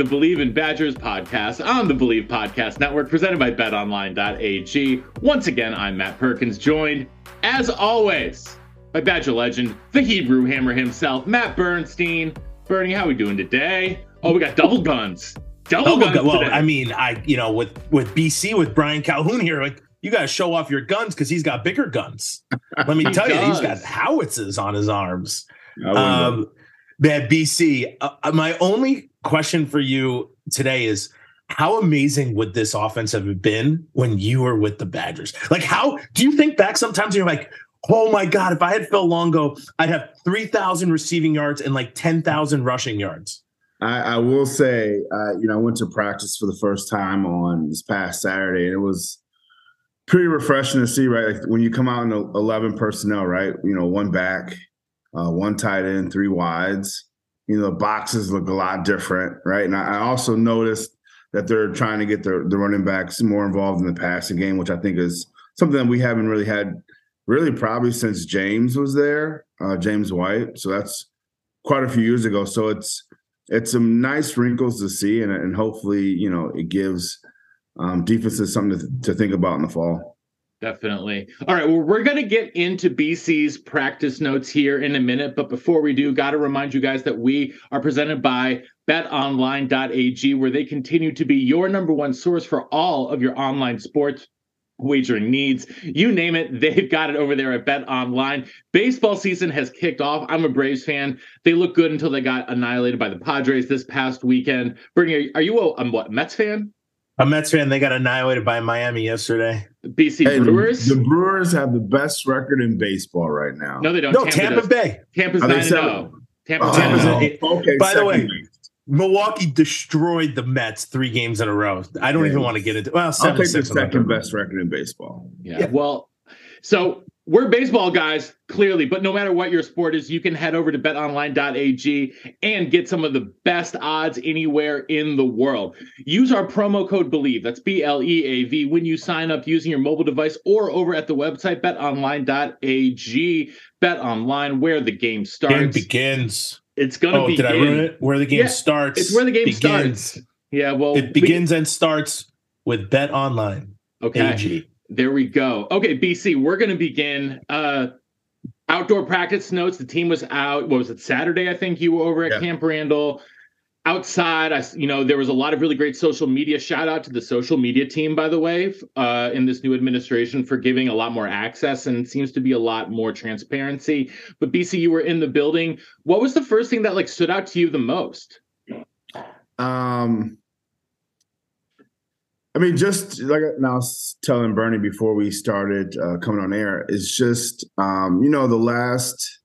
The Bleav in Badgers podcast on the Bleav Podcast Network, presented by BetOnline.ag. Once again, I'm Matt Perkins, joined, as always, by Badger legend, the Hebrew Hammer himself, Matt Bernstein. Bernie, how are we doing today? Oh, we got double guns. Double, Double guns gun. Well. I mean, I you know with with BC with Brian Calhoun here, like you got to show off your guns because he's got bigger guns. Let me tell you, he's got does. howitzers on his arms. Um, that BC. Uh, uh, my only question for you today is. How amazing would this offense have been when you were with the Badgers? Like, how do you think back sometimes you're like, oh my God, if I had Phil Longo, I'd have 3,000 receiving yards and like 10,000 rushing yards. I, I will say, uh, you know, I went to practice for the first time on this past Saturday, and it was pretty refreshing to see. Right, like when you come out in a- eleven personnel, right? You know, one back, uh, one tight end, three wides. You know, the boxes look a lot different, right? And I, I also noticed that they're trying to get the the running backs more involved in the passing game, which I think is something that we haven't really had, really probably since James was there, uh, James White. So that's quite a few years ago. So it's it's some nice wrinkles to see, and, and hopefully, you know, it gives um, defenses something to, to think about in the fall. Definitely. All right. Well, we're going to get into BC's practice notes here in a minute. But before we do, got to remind you guys that we are presented by betonline.ag, where they continue to be your number one source for all of your online sports wagering needs. You name it, they've got it over there at Bet Online. Baseball season has kicked off. I'm a Braves fan. They look good until they got annihilated by the Padres this past weekend. Bernie, are you, a, a what, Mets fan? A Mets fan, they got annihilated by Miami yesterday. The BC Hey, Brewers? The, Brewers have the best record in baseball right now. no, they don't. No, Tampa, does. Bay. Tampa's Are they nine and oh. seven? zero. Tampa, Oh, Tampa's Tampa's in- in, okay. By the way, second. Milwaukee destroyed the Mets three games in a row. I don't Yeah. even want to get into well, I'll take the six. the second best record in baseball. yeah. Well, so we're baseball guys, clearly, but no matter what your sport is, you can head over to betonline.ag and get some of the best odds anywhere in the world. Use our promo code BLEAV, that's B L E A V, when you sign up using your mobile device or over at the website betonline.ag. Bet online, where the game Game starts. begins. it's going to Oh, begin. did I ruin it? Where the game Yeah, starts. It's where the game begins. starts. Yeah, well, It we- begins and starts with Bet Online. okay. AG. There we go. Okay, BC, we're going to begin. Uh, outdoor practice notes. The team was out. What was it? Saturday, I think you were over at Yeah. Camp Randall. Outside, I you know, there was a lot of really great social media. Shout out to the social media team, by the way, uh, in this new administration for giving a lot more access and seems to be a lot more transparency. But BC, you were in the building. What was the first thing that like stood out to you the most? Um, I mean, just like I was telling Bernie before we started uh, coming on air, it's just um, you know the last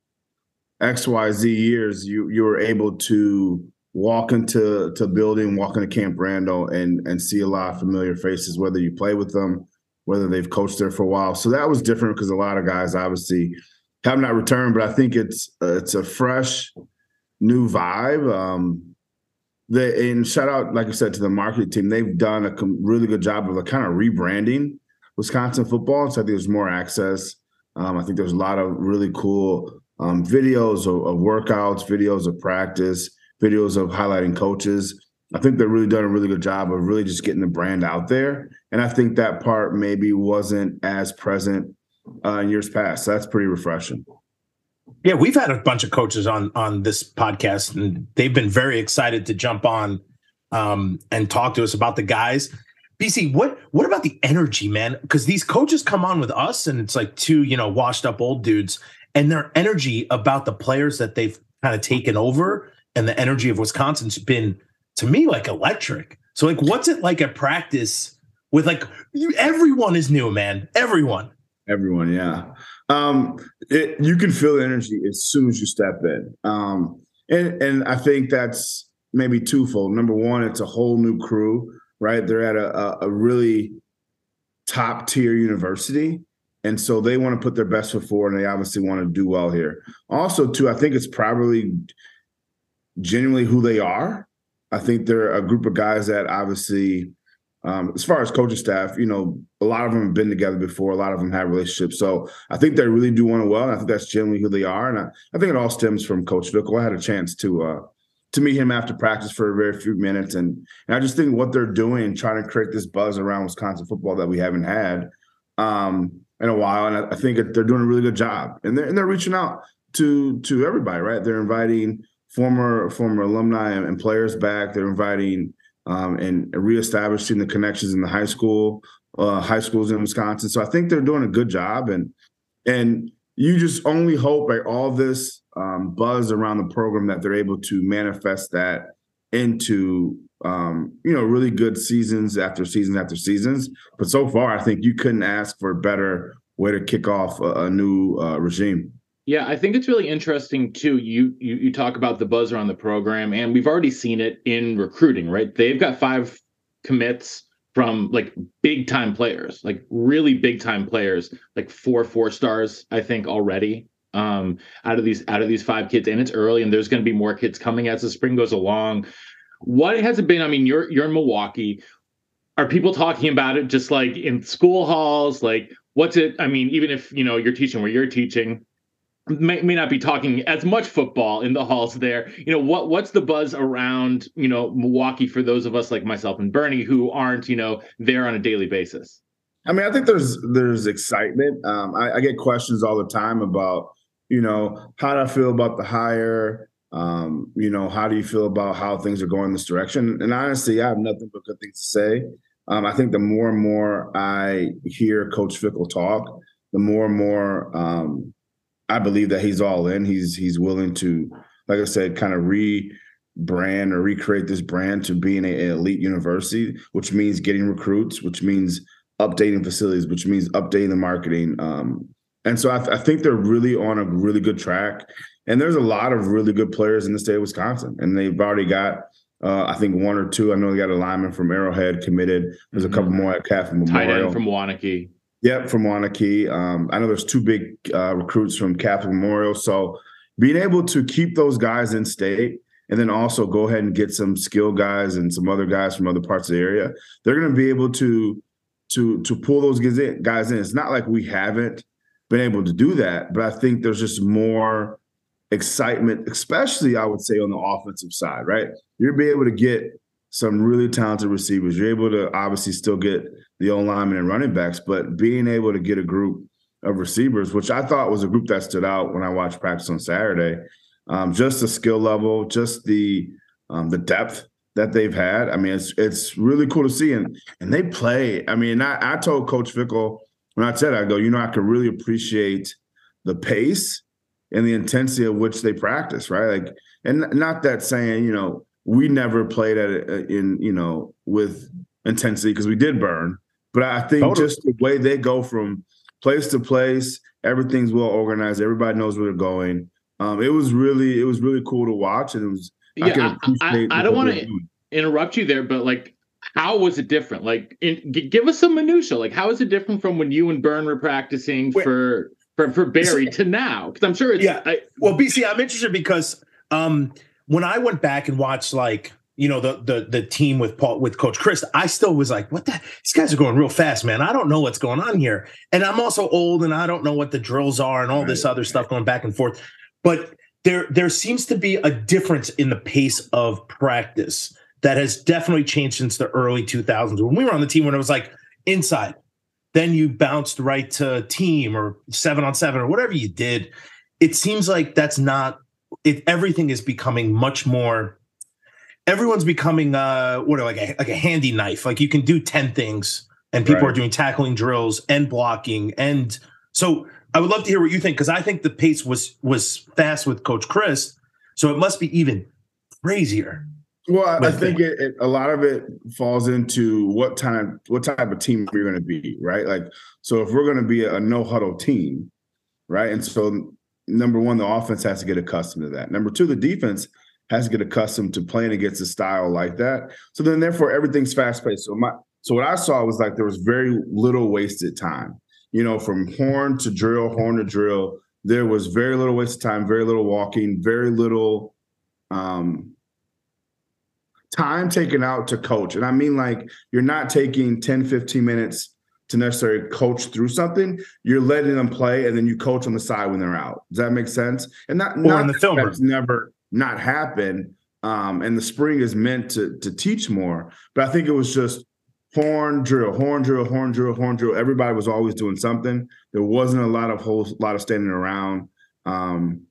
X Y Z years, you you were able to walk into to building, walk into Camp Randall, and and see a lot of familiar faces, whether you play with them, whether they've coached there for a while. So that was different because a lot of guys obviously have not returned, but I think it's uh, it's a fresh, new vibe. Um, the and shout out, like I said, to the marketing team. They've done a really good job of like kind of rebranding Wisconsin football. So I think there's more access. Um, I think there's a lot of really cool um, videos of, of workouts, videos of practice, videos of highlighting coaches. I think they've really done a really good job of really just getting the brand out there. And I think that part maybe wasn't as present uh, in years past. So that's pretty refreshing. Yeah, we've had a bunch of coaches on on this podcast, and they've been very excited to jump on um, and talk to us about the guys. BC, what what about the energy, man? Because these coaches come on with us, and it's like two, you know, washed up old dudes, and their energy about the players that they've kind of taken over, and the energy of Wisconsin's been to me like electric. So, like, what's it like at practice with like you, everyone is new, man, everyone. Everyone, yeah. Um, it, you can feel the energy as soon as you step in. Um, and and I think that's maybe twofold. Number one, it's a whole new crew, right? They're at a, a, a really top tier university. And so they want to put their best foot forward and they obviously want to do well here. Also, too, I think it's probably genuinely who they are. I think they're a group of guys that obviously, um, as far as coaching staff, you know, a lot of them have been together before. A lot of them have relationships. So I think they really do want to well. And I think that's generally who they are. And I, I think it all stems from Coach Fickell. I had a chance to uh, to meet him after practice for a very few minutes. And, and I just think what they're doing, trying to create this buzz around Wisconsin football that we haven't had um, in a while. And I, I think they're doing a really good job. And they're, and they're reaching out to to everybody, right? They're inviting former former alumni and players back. They're inviting um, and reestablishing the connections in the high school, uh, high schools in Wisconsin. So I think they're doing a good job. And and you just only hope by all this um, buzz around the program that they're able to manifest that into um, you know really good seasons after seasons after seasons. But so far, I think you couldn't ask for a better way to kick off a, a new uh, regime. Yeah, I think it's really interesting too. You, you you talk about the buzz around the program, and we've already seen it in recruiting. Right, they've got five commits from like big time players, like really big time players, like four four stars, I think already um, out of these out of these five kids, and it's early, and there's going to be more kids coming as the spring goes along. What has it been? I mean, you're you're in Milwaukee. Are people talking about it just like in school halls? Like, what's it? I mean, even if you know you're teaching where you're teaching, may, may not be talking as much football in the halls there. You know, what what's the buzz around you know Milwaukee for those of us like myself and Bernie who aren't you know there on a daily basis? I mean, I think there's there's excitement. Um, I, I get questions all the time about you know, how do I feel about the hire? Um, you know, how do you feel about how things are going this direction? And honestly, I have nothing but good things to say. Um, I think the more and more I hear Coach Fickell talk, the more and more um, I believe that he's all in. He's he's willing to, like I said, kind of rebrand or recreate this brand to being an elite university, which means getting recruits, which means updating facilities, which means updating the marketing, um, and so I, th- I, think they're really on a really good track. And there's a lot of really good players in the state of Wisconsin, and they've already got. Uh, I think one or two. I know they got a lineman from Arrowhead committed. There's mm-hmm. a couple more at Catholic Memorial. Tight end from Waunakee. Yep, from Waunakee. Um, I know there's two big uh, recruits from Catholic Memorial. So being able to keep those guys in state and then also go ahead and get some skill guys and some other guys from other parts of the area, they're going to be able to to to pull those guys in. It's not like we haven't been able to do that. But I think there's just more excitement, especially I would say on the offensive side, right? You'll be able to get some really talented receivers. You're able to obviously still get the O linemen and running backs, but being able to get a group of receivers, which I thought was a group that stood out when I watched practice on Saturday, um, just the skill level, just the um, the depth that they've had. I mean, it's it's really cool to see, and and they play. I mean, I, I told Coach Fickell when I said I go, you know, I can really appreciate the pace and the intensity of which they practice, right? Like, and not that saying, you know, we never played at it uh, in, you know, with intensity because we did burn, but I think totally. just the way they go from place to place, everything's well organized, everybody knows where they're going. Um, it was really, it was really cool to watch, and it was. Yeah, I, I, I don't want to interrupt you there, but like how was it different? Like, in, g- give us some minutia. Like, how is it different from when you and Byrne were practicing Wait, for for for Barry to now? Because I'm sure it's yeah. I, well, BC, I'm interested because um, when I went back and watched like you know the the the team with Paul with Coach Chryst, I still was like, what the these guys are going real fast, man. I don't know what's going on here, and I'm also old and I don't know what the drills are and all right. this other stuff going back and forth. But there there seems to be a difference in the pace of practice that has definitely changed since the early 2000s. When we were on the team, when it was like inside, then you bounced right to team or seven on seven or whatever you did. It seems like that's not. If everything is becoming much more. Everyone's becoming uh what like a like a handy knife. Like you can do ten things, and people right. are doing tackling drills and blocking, and so I would love to hear what you think because I think the pace was was fast with Coach Chryst so it must be even crazier Well, I, I think it, it, a lot of it falls into what time, what type of team you're going to be, right? Like, so if we're going to be a, no huddle team, right? And so, number one, the offense has to get accustomed to that. Number two, the defense has to get accustomed to playing against a style like that. So then, therefore, everything's fast paced. So my, so what I saw was like there was very little wasted time. You know, from horn to drill, horn to drill, there was very little wasted time, very little walking, very little. Um, time taken out to coach. And I mean, like, you're not taking 10, 15 minutes to necessarily coach through something. You're letting them play and then you coach on the side when they're out. Does that make sense? And not, not in the that film that's never not happened. Um, and the spring is meant to to teach more. But I think it was just horn drill, horn drill, horn drill, horn drill. Everybody was always doing something. There wasn't a lot of whole lot of standing around. Um,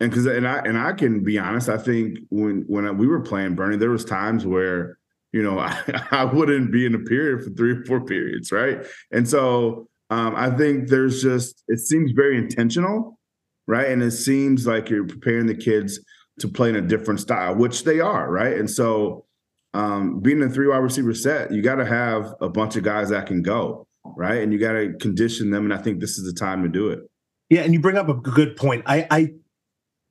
and because and I and I can be honest, I think when when we were playing Bernie, there was times where you know I, I wouldn't be in a period for three or four periods, right? And so um, I think there's just it seems very intentional, right? And it seems like you're preparing the kids to play in a different style, which they are, right? And so um, being a three wide receiver set, you got to have a bunch of guys that can go, right? And you got to condition them, and I think this is the time to do it. Yeah, and you bring up a good point. I I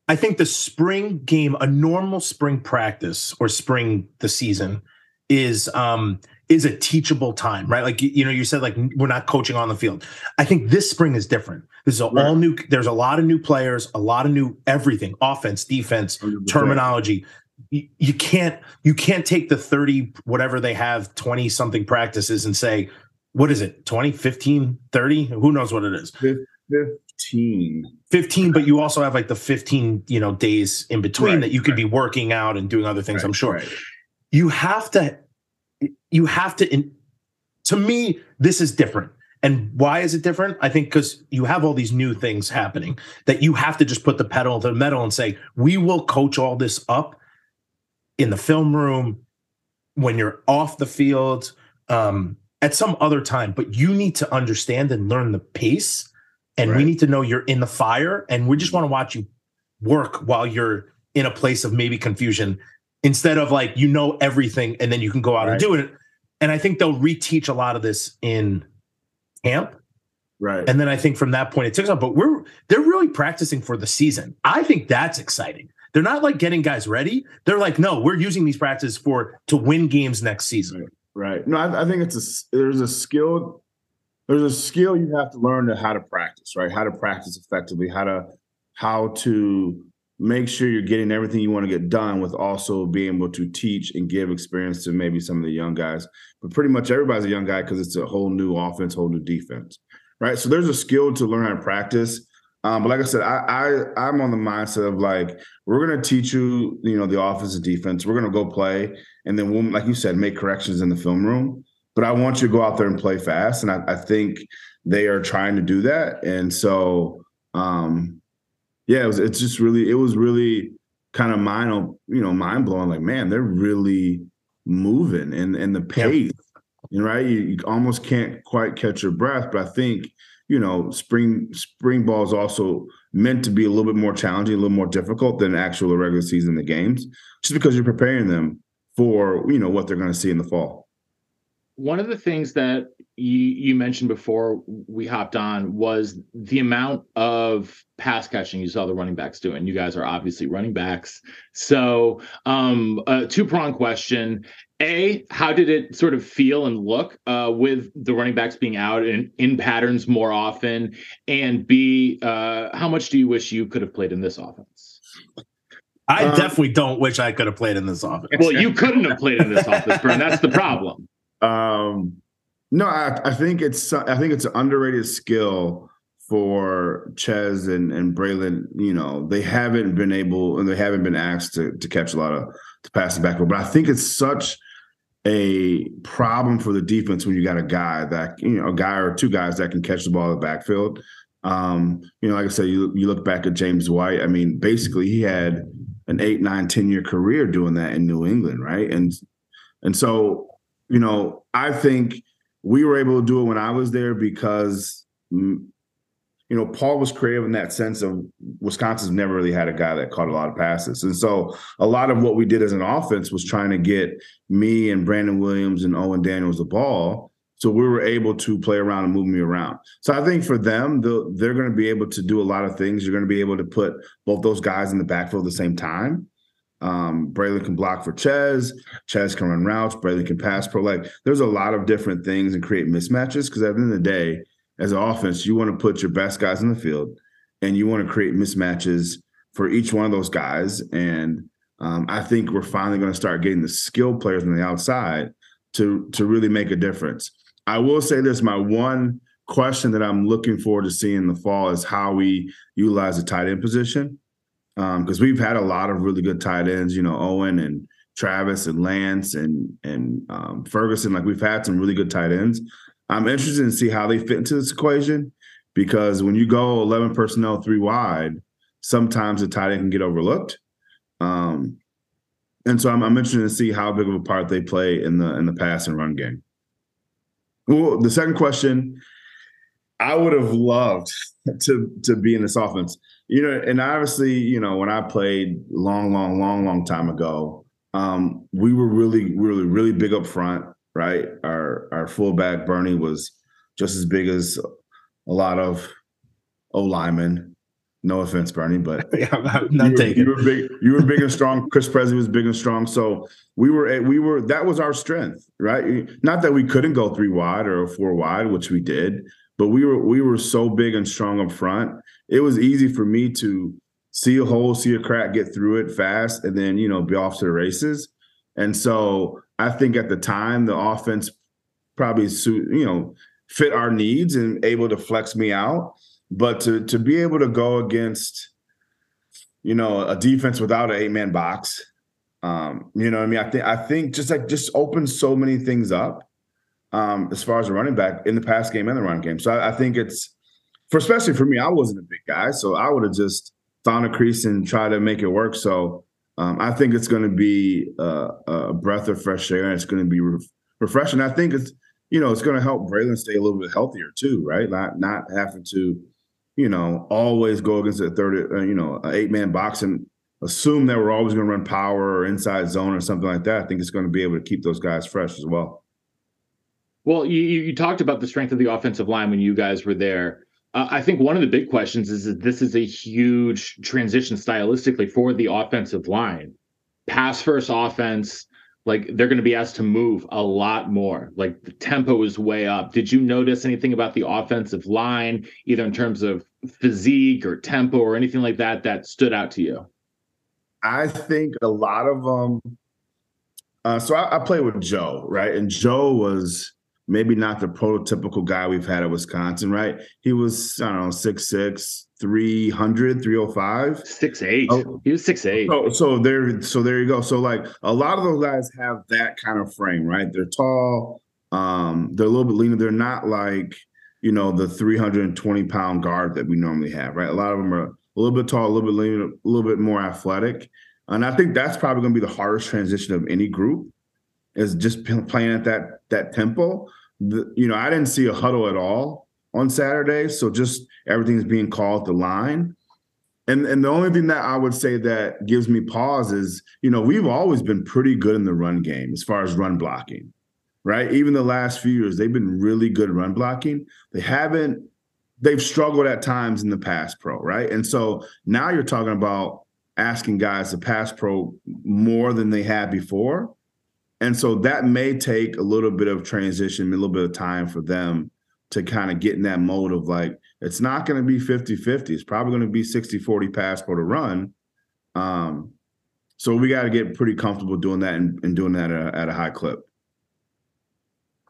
I think the spring game, a normal spring practice or spring the season is um is a teachable time, right? Like you, know, you said like we're not coaching on the field. I think this spring is different. This is a Right. all new there's a lot of new players, a lot of new everything, offense, defense, 100%. terminology. You, you can't you can't take the 30 whatever they have 20 something practices and say what is it 20 15 30 who knows what it is 15. 15 but you also have like the 15 you know days in between Right, that you could right. be working out and doing other things i'm sure. You have to you have to in, to me this is different. And why is it different? I think because you have all these new things happening that you have to just put the pedal to the metal and say we will coach all this up in the film room when you're off the field um, at some other time. But you need to understand and learn the pace and we need to know you're in the fire and we just want to watch you work while you're in a place of maybe confusion instead of like you know everything and then you can go out and do it. And i think they'll reteach a lot of this in camp. Right. and then i think from that point it takes off but we're they're really practicing for the season. I think that's exciting. They're not like getting guys ready. They're like no we're using these practices for to win games next season. Right. No, I, I think it's a there's a skill there's a skill you have to learn to how to practice, right? How to practice effectively, how to how to make sure you're getting everything you want to get done with also being able to teach and give experience to maybe some of the young guys. But pretty much everybody's a young guy because it's a whole new offense, whole new defense. Right. So there's a skill to learn how to practice. Um, but like I said, I, I I'm on the mindset of like we're gonna teach you, you know, the offense and defense. We're gonna go play, and then we'll, like you said, make corrections in the film room. But I want you to go out there and play fast, and I, I think they are trying to do that. And so, um, yeah, it was. It's just really, it was really kind of mind, you know, mind blowing. Like, man, they're really moving, and and the pace, know, right? You, you almost can't quite catch your breath. But I think you know, spring spring ball is also meant to be a little bit more challenging, a little more difficult than actual regular season the games, just because you're preparing them for you know what they're going to see in the fall. One of the things that you, you mentioned before we hopped on was the amount of pass catching you saw the running backs doing. You guys are obviously running backs. So, um, a two prong question. A, how did it sort of feel and look uh, with the running backs being out in, in patterns more often? And B, uh, how much do you wish you could have played in this offense? i Um, definitely don't wish i could have played in this offense Well, you couldn't have played in this offense, Bern. That's the problem. Um, no, I, I think it's I think it's an underrated skill for Chez and and Braylon. You know, they haven't been able and they haven't been asked to to catch a lot of to pass the backfield. But I think it's such a problem for the defense when you got a guy that you know a guy or two guys that can catch the ball in the backfield. Um, you know, like I said, you you look back at James White. I mean, basically, he had an eight, nine, ten year career doing that in New England, right? And and so you know, I think we were able to do it when I was there because mm, you know, Paul was creative in that sense of Wisconsin's never really had a guy that caught a lot of passes. And so a lot of what we did as an offense was trying to get me and Brandon Williams and Owen Daniels the ball. So we were able to play around and move me around. So I think for them, they're going to be able to do a lot of things. You're going to be able to put both those guys in the backfield at the same time. Um, Braylon can block for Chez. Chez can run routes. Braylon can pass pro. Like there's a lot of different things and create mismatches because at the end of the day, as an offense, you want to put your best guys in the field and you want to create mismatches for each one of those guys. And um, I think we're finally going to start getting the skilled players on the outside to to really make a difference. I will say this: my one question that I'm looking forward to seeing in the fall is how we utilize the tight end position because um, we've had a lot of really good tight ends. You know, Owen and Travis and Lance and and um, Ferguson. Like we've had some really good tight ends. I'm interested in see how they fit into this equation because when you go 11 personnel three wide, sometimes the tight end can get overlooked. Um, and so I'm, I'm, interested to see how big of a part they play in the in the pass and run game. Well, the second question, I would have loved to to be in this offense. You know, and obviously, you know, when I played long, long, long, long time ago, um, we were really, really, really big up front right? Our our fullback Bernie was just as big as a lot of O linemen. No offense, Bernie, but I'm not you, taking. You were big. You were big and strong. Chris Pressley was big and strong. So we were. We were. That was our strength, right? Not that we couldn't go three wide or four wide, which we did, but we were. We were so big and strong up front. It was easy for me to see a hole, see a crack, get through it fast, and then you know be off to the races. And so I think at the time the offense probably suit, you know, fit our needs and able to flex me out. But to to be able to go against, you know, a defense without an eight man box, um, you know, I mean, I think I think just like just opens so many things up um, as far as a running back in the pass game and the run game. So I, I think it's for especially for me, I wasn't a big guy, so I would have just found a crease and try to make it work. So um, I think it's going to be a, a, breath of fresh air, and it's going to be re- refreshing. I think it's you know it's going to help Braylon stay a little bit healthier too, right? Not not having to you know always go against a third, uh, you know, eight man box and assume that we're always going to run power or inside zone or something like that. I think it's going to be able to keep those guys fresh as well. Well, you, you talked about the strength of the offensive line when you guys were there. Uh, I think one of the big questions is that this is a huge transition stylistically for the offensive line. Pass first offense, like they're going to be asked to move a lot more. Like the tempo is way up. Did you notice anything about the offensive line, either in terms of physique or tempo or anything like that, that stood out to you? I think a lot of them. Um, uh, so I, I played with Joe, right? And Joe was maybe not the prototypical guy we've had at Wisconsin, right? He was, I don't know, 6'6, 300, 305. 6'8. Oh, he was 6'8. So, so there, so there you go. So like a lot of those guys have that kind of frame, right? They're tall, um, they're a little bit leaner. They're not like, you know, the 320 pound guard that we normally have, right? A lot of them are a little bit tall, a little bit leaner, a little bit more athletic. And I think that's probably going to be the hardest transition of any group is just playing at that that tempo. The, you know, I didn't see a huddle at all on Saturday, so just everything's being called the line. And and the only thing that I would say that gives me pause is, you know, we've always been pretty good in the run game as far as run blocking, right? Even the last few years, they've been really good run blocking. They haven't, they've struggled at times in the pass pro, right? And so now you're talking about asking guys to pass pro more than they had before. And so that may take a little bit of transition, a little bit of time for them to kind of get in that mode of like, it's not going to be 50 50. It's probably going to be 60 40 pass for the run. Um, so we got to get pretty comfortable doing that and, and doing that at a, at a, high clip.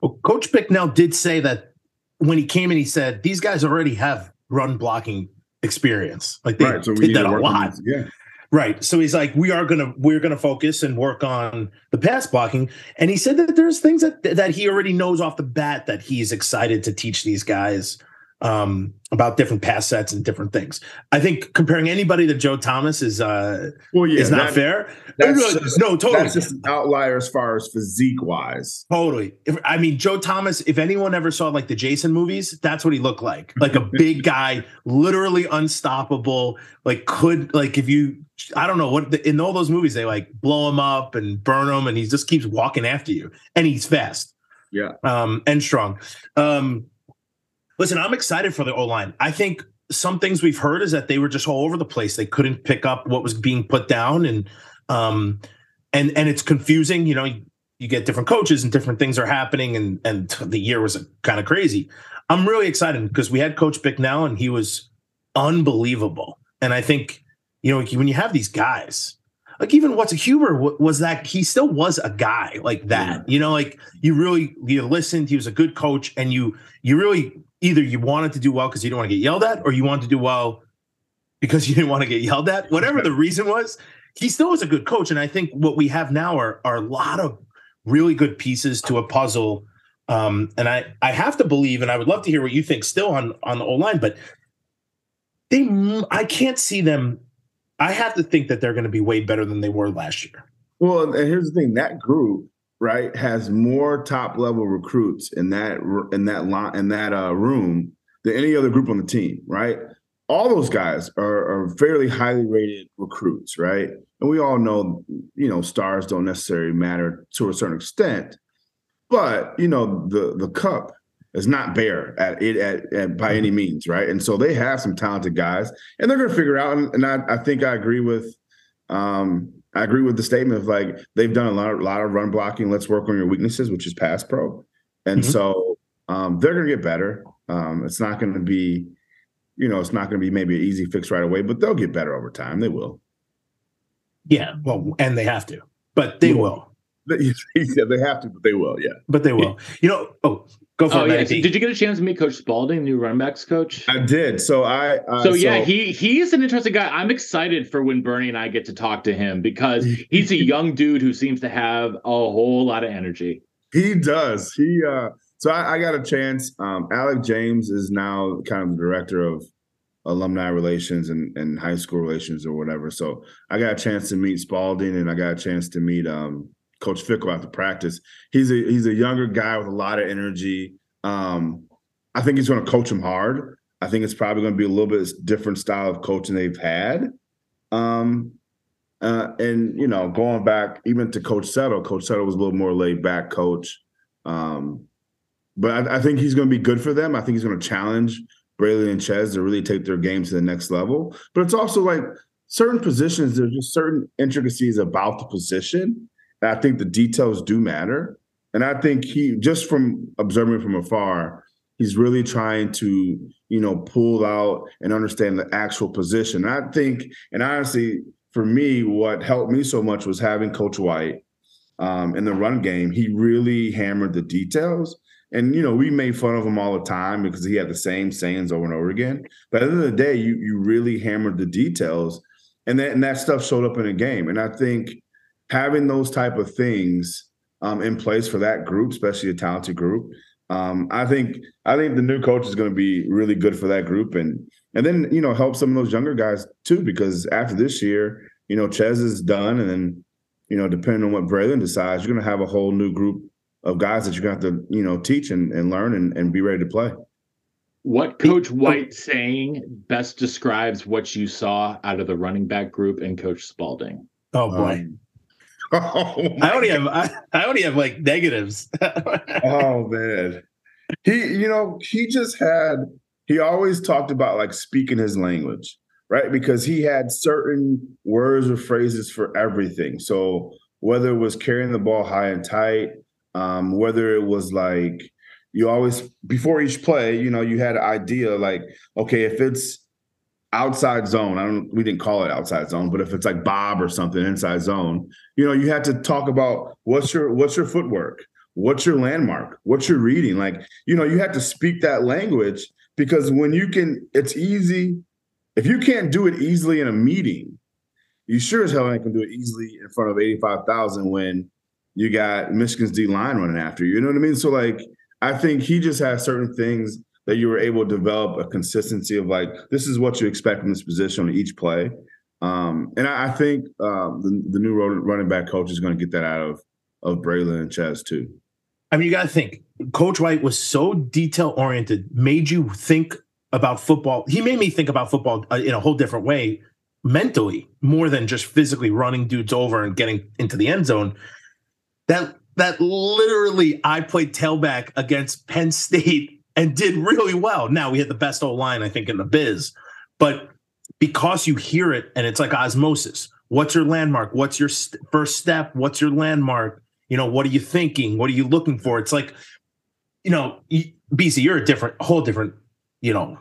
Well, Coach Bicknell did say that when he came in, he said, these guys already have run blocking experience. Like they right, so did that a lot. Yeah. Right. So he's like, we are gonna we're gonna focus and work on the pass blocking. And he said that there's things that that he already knows off the bat that he's excited to teach these guys um, about different pass sets and different things. I think comparing anybody to Joe Thomas is uh, Well, yeah, is not that- fair. No, just, no, totally, That's just an outlier as far as physique wise. totally. If, I mean, Joe Thomas. If anyone ever saw like the Jason movies, that's what he looked like. Like a big guy, literally unstoppable. Like could like if you, I don't know what in all those movies they like blow him up and burn him, and he just keeps walking after you, and he's fast. Yeah. um, and strong. Um, listen, I'm excited for the O line. I think some things we've heard is that they were just all over the place. They couldn't pick up what was being put down, and um, and and it's confusing. You know, you, you get different coaches and different things are happening, and and the year was kind of crazy. I'm really excited because we had Coach Bicknell, and he was unbelievable. And I think you know when you have these guys like even what's a Hueber wa- was that he still was a guy like that. You know, like you really you listened. He was a good coach, and you you really either you wanted to do well because you didn't want to get yelled at, or you wanted to do well because you didn't want to get yelled at. Whatever the reason was, he still was a good coach. And I think what we have now are are a lot of really good pieces to a puzzle. Um, and I I have to believe, and I would love to hear what you think still on on the O line, but they I can't see them. I have to think that they're going to be way better than they were last year. Well, and here's the thing: that group, right, has more top level recruits in that in that line in that uh, room than any other group on the team, right? All those guys are, are fairly highly rated recruits, right? And we all know, you know, stars don't necessarily matter to a certain extent, but you know, the the cup is not bare at it at, at by any means, right? And so they have some talented guys, and they're going to figure out. And, and I, I think I agree with um, I agree with the statement of like they've done a lot, a lot of run blocking. Let's work on your weaknesses, which is pass pro, and Mhm. so um, they're going to get better. Um, it's not going to be, you know, it's not going to be maybe an easy fix right away, but they'll get better over time. They will. Yeah, well, and they have to, but they Yeah. will. yeah, they have to, but they will. Yeah, But they will. You know. Oh, go for Oh it. yeah. So did you get a chance to meet Coach Spalding, new running backs coach? I did. So I. Uh, so yeah, he he's an interesting guy. I'm excited for when Bernie and I get to talk to him because he's a young dude who seems to have a whole lot of energy. He does. He uh so I, I got a chance. Um Alec James is now kind of the director of alumni relations and, and high school relations or whatever. So I got a chance to meet Spalding and I got a chance to meet um Coach Fickell after practice. He's a he's a younger guy with a lot of energy. Um I think he's gonna coach him hard. I think it's probably gonna be a little bit different style of coaching they've had. Um uh, and you know, going back even to Coach Settle, Coach Settle was a little more laid back coach. Um, but I, I think he's going to be good for them. I think he's going to challenge Braylon and Chez to really take their game to the next level. But it's also like certain positions, there's just certain intricacies about the position. And I think the details do matter. And I think he, just from observing from afar, he's really trying to, you know, pull out and understand the actual position. I think, and honestly, for me, what helped me so much was having Coach White um, in the run game. He really hammered the details. And you know, we made fun of him all the time because he had the same sayings over and over again. But at the end of the day, you you really hammered the details, and that and that stuff showed up in the game. And I think having those type of things um, in place for that group, especially a talented group, um, I think I think the new coach is going to be really good for that group, and and then you know help some of those younger guys too. Because after this year, you know, Chez is done, and then you know, depending on what Braylon decides, you're going to have a whole new group of guys that you're going to have to you know teach and, and learn and, and be ready to play. What Coach White saying best describes what you saw out of the running back group and Coach Spalding? Oh boy. Um, oh, I only have I, I only have like negatives. oh man. He you know he just had he always talked about like speaking his language right? Because he had certain words or phrases for everything. So whether it was carrying the ball high and tight um whether it was like you always before each play you know you had an idea like okay if it's outside zone. I don't we didn't call it outside zone but if it's like bob or something inside zone you know you had to talk about what's your what's your footwork? What's your landmark? What's your reading? Like you know you have to speak that language because when you can it's easy if you can't do it easily in a meeting you sure as hell ain't can do it easily in front of 85,000 when you got Michigan's D line running after you you know what I mean? So like I think he just has certain things that you were able to develop a consistency of like this is what you expect from this position on each play. Um, and I, I think um, the, the new running back coach is going to get that out of of Braylon and Chez too. I mean, you got to think. Coach White was so detail oriented, made you think about football. He made me think about football uh, in a whole different way, mentally, more than just physically running dudes over and getting into the end zone. That that literally, I played tailback against Penn State and did really well. Now we had the best O line, I think, in the biz, but because you hear it and it's like osmosis. What's your landmark? What's your st- first step? What's your landmark? You know, what are you thinking? What are you looking for? It's like, you know, BC, you're a different, whole different, you know,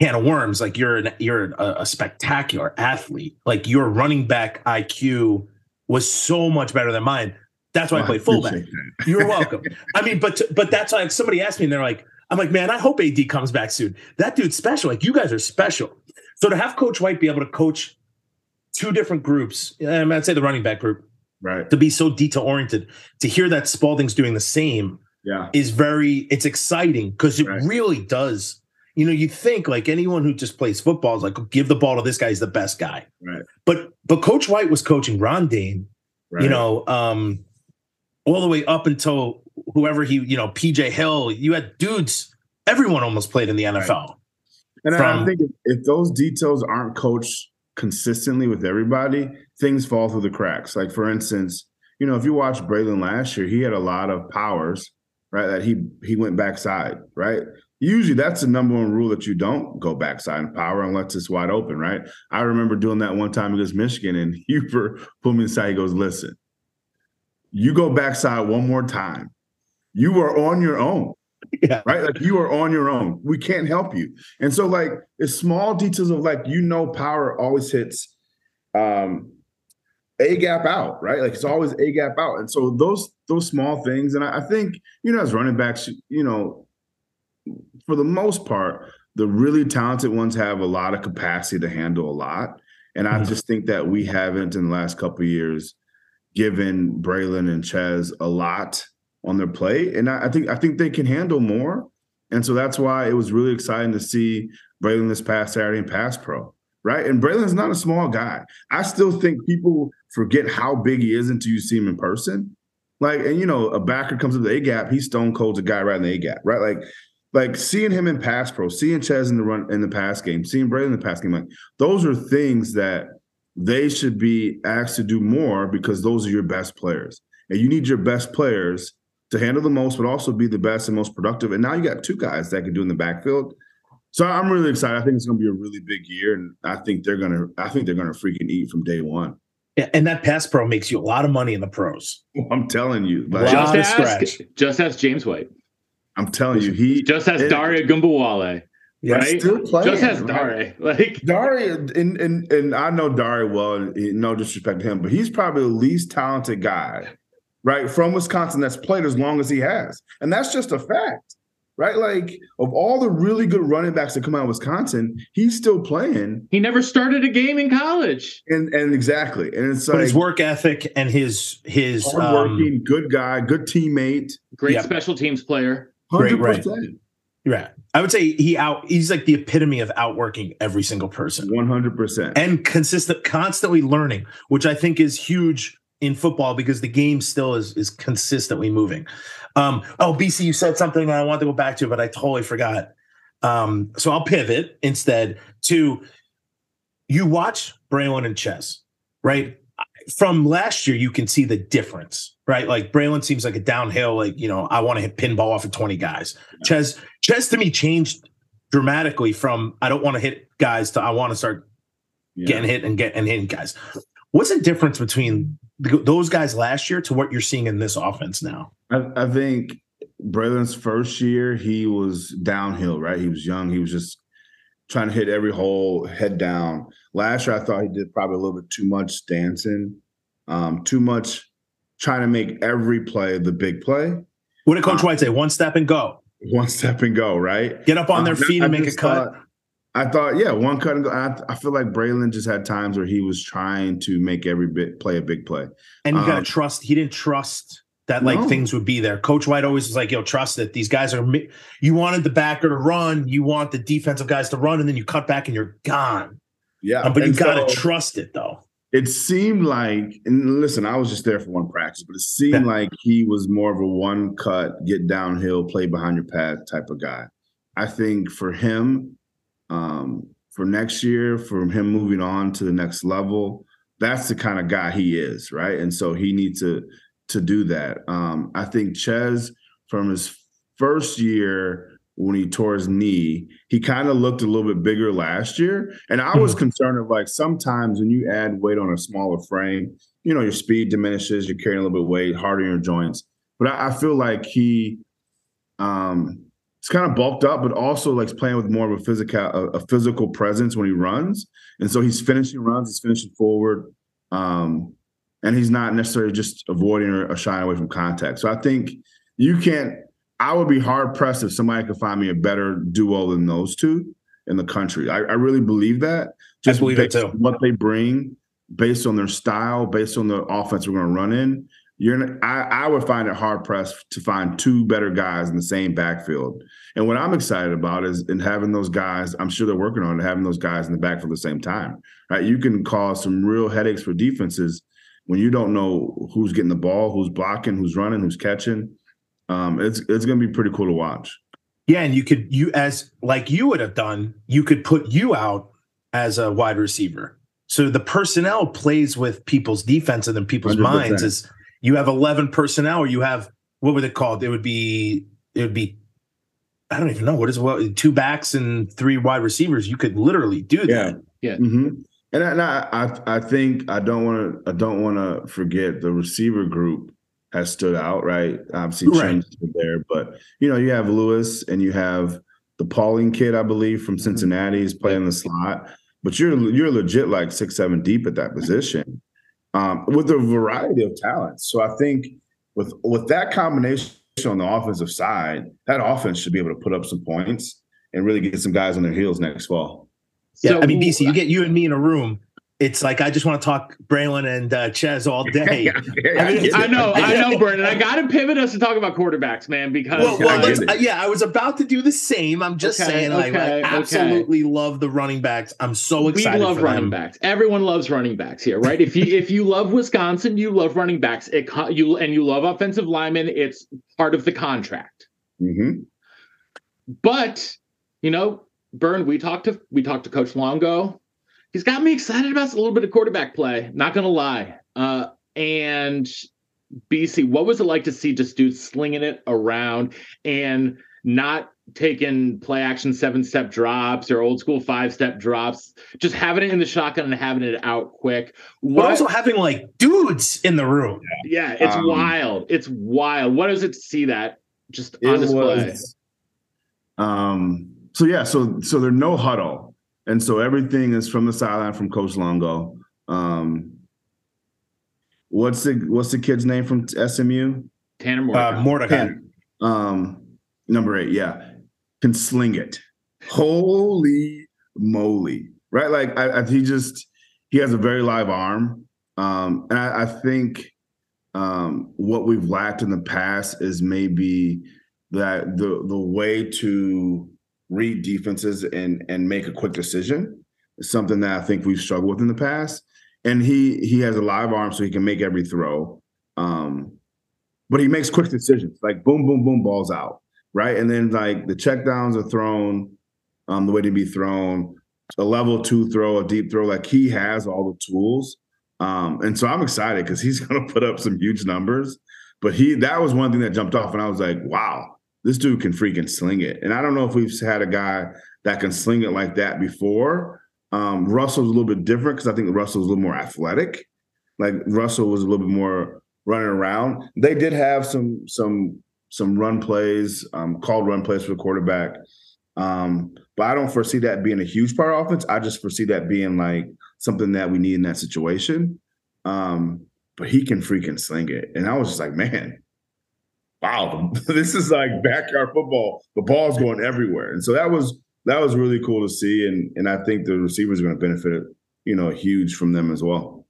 can of worms. Like you're an, you're a, a spectacular athlete. Like your running back IQ was so much better than mine. That's why well, I played fullback. You're welcome. I mean, but but that's like somebody asked me, and they're like, I'm like, man, I hope AD comes back soon. That dude's special. Like you guys are special. So to have Coach White be able to coach two different groups, and I'd say the running back group, right? To be so detail oriented, to hear that Spalding's doing the same, yeah, is very it's exciting because it right. really does. You know, you think like anyone who just plays football is like, give the ball to this guy, he's the best guy. Right. But but Coach White was coaching Ron Dayne, right. you know, um, all the way up until whoever he, you know, PJ Hill. You had dudes, everyone almost played in the NFL. Right. And From, I think if, if those details aren't coached consistently with everybody, things fall through the cracks. Like for instance, you know, if you watch Braylon last year, he had a lot of powers, right? That he he went backside, right? Usually that's the number one rule that you don't go backside in power unless it's wide open, right? I remember doing that one time against Michigan and Hueber pulled me aside. He goes, listen, you go backside one more time. You are on your own. Yeah. Right. Like you are on your own. We can't help you. And so, like, it's small details of like, you know, power always hits um a gap out, right? Like it's always a gap out. And so those those small things, and I, I think, you know, as running backs, you know, for the most part, the really talented ones have a lot of capacity to handle a lot. And I mm-hmm. just think that we haven't in the last couple years given Braylon and Chez a lot on their plate, and I, I, think I think they can handle more. And so that's why it was really exciting to see Braylon this past Saturday in pass pro, right? And Braylon's not a small guy. I still think people forget how big he is until you see him in person. Like, and you know, a backer comes to the A gap, he's stone cold a guy right in the A gap, right? Like, like seeing him in pass pro, seeing Chez in the run in the pass game, seeing Braylon in the pass game, like those are things that they should be asked to do more because those are your best players. And you need your best players to handle the most, but also be the best and most productive. And now you got two guys that can do in the backfield. So I'm really excited. I think it's going to be a really big year, and I think they're going to. I think they're going to freaking eat from day one. Yeah, and that pass pro makes you a lot of money in the pros. I'm telling you, like, just ask, just ask James White. I'm telling you, he just has Dare Ogunbowale. Yeah, right? still playing. Just has Dare. Like Dare, and, and and I know Dare well. No disrespect to him, but he's probably the least talented guy right, from Wisconsin that's played as long as he has. And that's just a fact, right? Like, of all the really good running backs that come out of Wisconsin, he's still playing. He never started a game in college. And and exactly. And it's but like his work ethic and his his hardworking, um, good guy, good teammate, great yep. special teams player. 100%. Great, right. Yeah. I would say he out he's like the epitome of outworking every single person. 100%. And consistent constantly learning, which I think is huge in football because the game still is is consistently moving. Um, oh, BC, you said something I wanted to go back to, but I totally forgot. Um, so I'll pivot instead to you watch Braylon and Chez, right? From last year, you can see the difference, right? Like Braylon seems like a downhill, like you know, I want to hit pinball off of 20 guys. Chess Chez to me changed dramatically from I don't want to hit guys to I want to start yeah. getting hit and get and hitting guys. What's the difference between those guys last year to what you're seeing in this offense now? I, I think Braylon's first year, he was downhill, right? He was young. He was just trying to hit every hole, head down. Last year, I thought he did probably a little bit too much dancing, um, too much trying to make every play the big play. What did Coach um, White say? One step and go. One step and go, right? Get up on um, their feet and make a cut. I thought, yeah, one cut and go. I, I, feel like Braylon just had times where he was trying to make every bit play a big play. And you um, got to trust. He didn't trust that like No. things would be there. Coach White always was like, "Yo, trust it. These guys are. mi- You wanted the backer to run, you want the defensive guys to run, and then you cut back and you're gone. Yeah, Uh, but you and got to so- trust it though. it seemed like and listen i was just there for one practice but it seemed Yeah. like he was more of a one cut get downhill play behind your pad type of guy i think for him um for next year for him moving on to the next level that's the kind of guy he is right and so he needs to to do that um i think Chez from his first year when he tore his knee, he kind of looked a little bit bigger last year. And I was concerned of like sometimes when you add weight on a smaller frame, you know, your speed diminishes, you're carrying a little bit of weight, harder in your joints. But I, I feel like he um it's kind of bulked up, but also like playing with more of a physical a, a physical presence when he runs. And so he's finishing runs, he's finishing forward. Um, and he's not necessarily just avoiding or, or shying away from contact. So I think you can't I would be hard pressed if somebody could find me a better duo than those two in the country. I, I really believe that. Just believe it too. what they bring, based on their style, based on the offense we're going to run in. You're, I, I would find it hard pressed to find two better guys in the same backfield. And what I'm excited about is in having those guys. I'm sure they're working on it, having those guys in the backfield at the same time. Right? You can cause some real headaches for defenses when you don't know who's getting the ball, who's blocking, who's running, who's catching. Um, it's it's going to be pretty cool to watch. Yeah, and you could you as like you would have done, you could put you out as a wide receiver. So the personnel plays with people's defense and then people's 100%. minds is you have 11 personnel or you have what would it called? It would be it would be I don't even know what is what two backs and three wide receivers. You could literally do that. hmm And, I, and I, I I think I don't want to I don't want to forget the receiver group has stood out right. Obviously, Right. There, but you know you have Lewis and you have the Pauling kid, I believe, from Cincinnati is playing the slot. But you're you're legit like six seven deep at that position, um, with a variety of talents. So I think with with that combination on the offensive side, that offense should be able to put up some points and really get some guys on their heels next fall. Yeah, So- I mean, BC, you get you and me in a room. It's like I just want to talk Braylon and uh, Chez all day. I mean, I know, I know, Brandon. I got to pivot us to talk about quarterbacks, man, because Well, Yeah, well I uh, it. uh, yeah, I was about to do the same. I'm just Okay, saying, like, I absolutely love the running backs. I'm so excited. we love running them. backs. Everyone loves running backs here, right? If you if you love Wisconsin, you love running backs. It you and you love offensive linemen. It's part of the contract. Mhm. But you know, Burn, we talked to we talked to Coach Longo. He's got me excited about a little bit of quarterback play. Not gonna lie. Uh, and BC, what was it like to see just dudes slinging it around and not taking play action seven step drops or old school five step drops, just having it in the shotgun and having it out quick. But also having like dudes in the room. yeah, it's Um, wild. It's wild. What is it to see that just on display? was, um, so yeah, so so there's no huddle, and so everything is from the sideline from Coach Longo. Um, what's the what's the kid's name from SMU? Tanner Mordecai. Uh, Mordecai. Um, number eight, yeah, can sling it. Holy moly! Right, like I, I, he just he has a very live arm, um, and I, I think um, what we've lacked in the past is maybe that the the way to read defenses and and make a quick decision is something that I think we've struggled with in the past. And he he has a live arm, so he can make every throw. Um, but he makes quick decisions, like boom, boom, boom, balls out, right? And then like the check downs are thrown, um, the way to be thrown, a level two throw, a deep throw. Like he has all the tools. Um, and so I'm excited because he's gonna put up some huge numbers. But he that was one thing that jumped off, and I was like, wow, this dude can freaking sling it. And I don't know if we've had a guy that can sling it like that before. Um, Russell's a little bit different because I think Russell's a little more athletic. Like Russell was a little bit more running around. They did have some some some run plays, um, called run plays for the quarterback. Um, but I don't foresee that being a huge part of offense. I just foresee that being like something that we need in that situation. Um, but he can freaking sling it. And I was just like, man, wow, this is like backyard football. The ball's going everywhere. And so that was that was really cool to see. And and I think the receivers are going to benefit, you know, huge from them as well.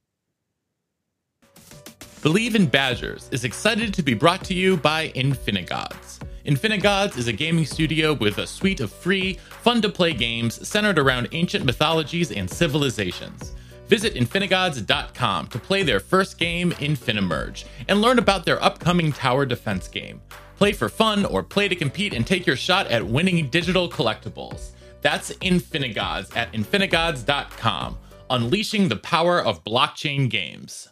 Bleav in Badgers is excited to be brought to you by Infinigods. Infinigods is a gaming studio with a suite of free, fun to play games centered around ancient mythologies and civilizations. Visit Infinigods.com to play their first game, Infinimerge, and learn about their upcoming tower defense game. Play for fun or play to compete and take your shot at winning digital collectibles. That's Infinigods at Infinigods.com, unleashing the power of blockchain games.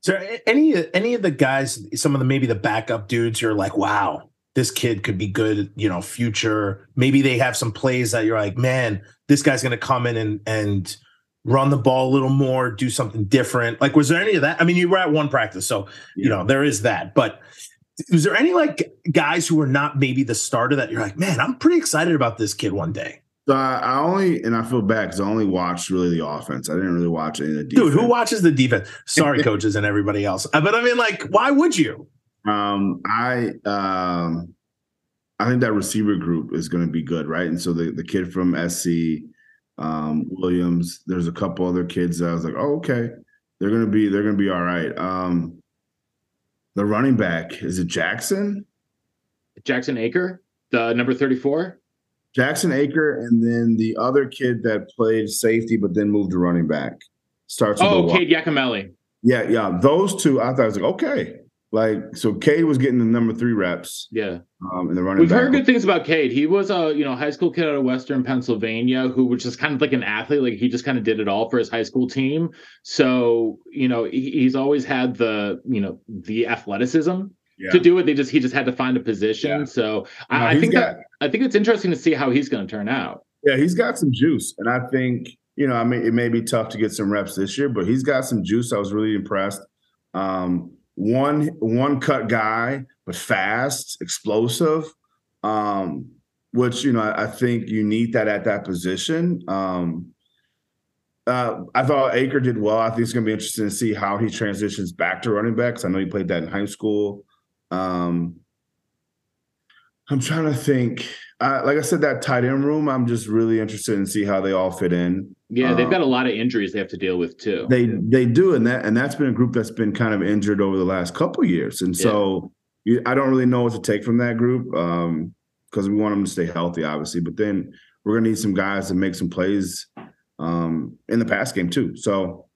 So any any of the guys, some of the maybe the backup dudes, you're like, wow, this kid could be good, you know, future. Maybe they have some plays that you're like, man, this guy's gonna come in and and run the ball a little more, do something different. Like, was there any of that? I mean, you were at one practice, so you know there is that. But was there any like guys who were not maybe the starter that you're like, man, I'm pretty excited about this kid one day? So I, I only and I feel bad because I only watched really the offense. I didn't really watch any of the defense. Dude, who watches the defense? Sorry, coaches and everybody else. Uh, But I mean, like, why would you? Um, I um, I think that receiver group is going to be good, right? And so the the kid from SC, um, Williams. There's a couple other kids that I was like, oh, okay, they're gonna be they're gonna be all right. Um, the running back is it Jackson? Jackson Acker, the number 34. Jackson Acker, and then the other kid that played safety but then moved to running back starts. With Oh. Cade Yacamelli. Yeah, yeah. Those two, I thought I was like, okay. Like, so Cade was getting the number three reps Yeah. um, in the running We've back. heard good things about Cade. He was a you know high school kid out of Western Pennsylvania who was just kind of like an athlete. Like he just kind of did it all for his high school team. So you know he, he's always had the you know the athleticism Yeah. to do it. They just he just had to find a position. Yeah. So No, I, I think got- that I think it's interesting to see how he's going to turn out. Yeah, he's got some juice, and I think you know, I mean, it may be tough to get some reps this year, but he's got some juice. I was really impressed. Um, one one cut guy, but fast, explosive. Um, which you know, I, I think you need that at that position. Um, uh, I thought Acker did well. I think it's going to be interesting to see how he transitions back to running back. 'cause I know he played that in high school. Um, I'm trying to think. Like I said, that tight end room, I'm just really interested in see how they all fit in. Yeah, they've Um, got a lot of injuries they have to deal with too. They they do, and that and that's been a group that's been kind of injured over the last couple years, and so you, I don't really know what to take from that group because we want them to stay healthy, obviously. But then we're gonna need some guys to make some plays um, in the pass game too. So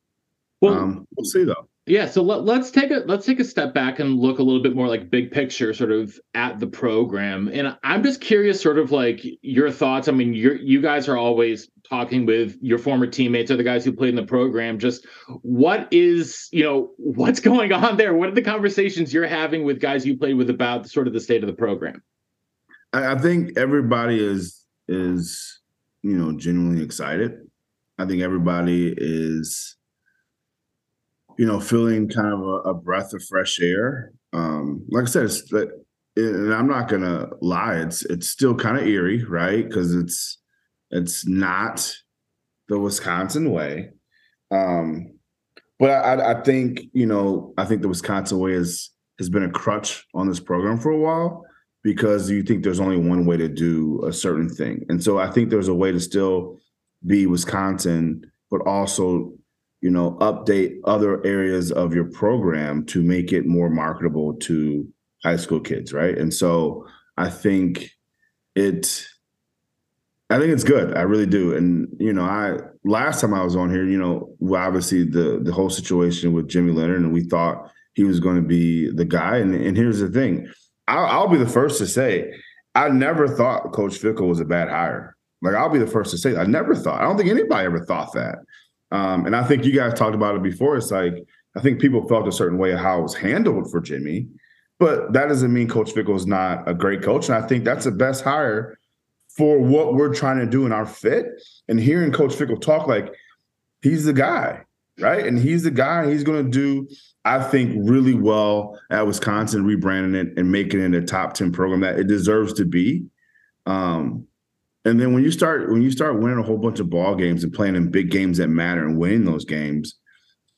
well, um, we'll see though. Yeah, so let, let's take a let's take a step back and look a little bit more like big picture, sort of at the program. And I'm just curious, sort of like your thoughts. I mean, you you guys are always talking with your former teammates or the guys who played in the program. Just what is you know what's going on there? What are the conversations you're having with guys you played with about sort of the state of the program? I, I think everybody is is you know genuinely excited. I think everybody is you know feeling kind of a, a breath of fresh air. Um, like I said, it's and I'm not gonna lie, it's it's still kind of eerie, right? Because it's it's not the Wisconsin way. Um, but I, I think you know I think the Wisconsin way is has been a crutch on this program for a while because you think there's only one way to do a certain thing. And so I think there's a way to still be Wisconsin, but also, you know, update other areas of your program to make it more marketable to high school kids, right? And so I think it I think it's good. I really do. And you know, I last time I was on here, you know, obviously the the whole situation with Jimmy Leonhard, and we thought he was going to be the guy. And and here's the thing, I'll, I'll be the first to say, I never thought Coach Fickell was a bad hire. Like I'll be the first to say, that. I never thought. I don't think anybody ever thought that. Um, and I think you guys talked about it before. It's like I think people felt a certain way of how it was handled for Jimmy, but that doesn't mean Coach Fickell is not a great coach. And I think that's the best hire for what we're trying to do in our fit. And hearing Coach Fickell talk like he's the guy, right? And he's the guy, he's going to do, I think, really well at Wisconsin, rebranding it and making it a top 10 program that it deserves to be. Um, and then when you start when you start winning a whole bunch of ball games and playing in big games that matter and winning those games,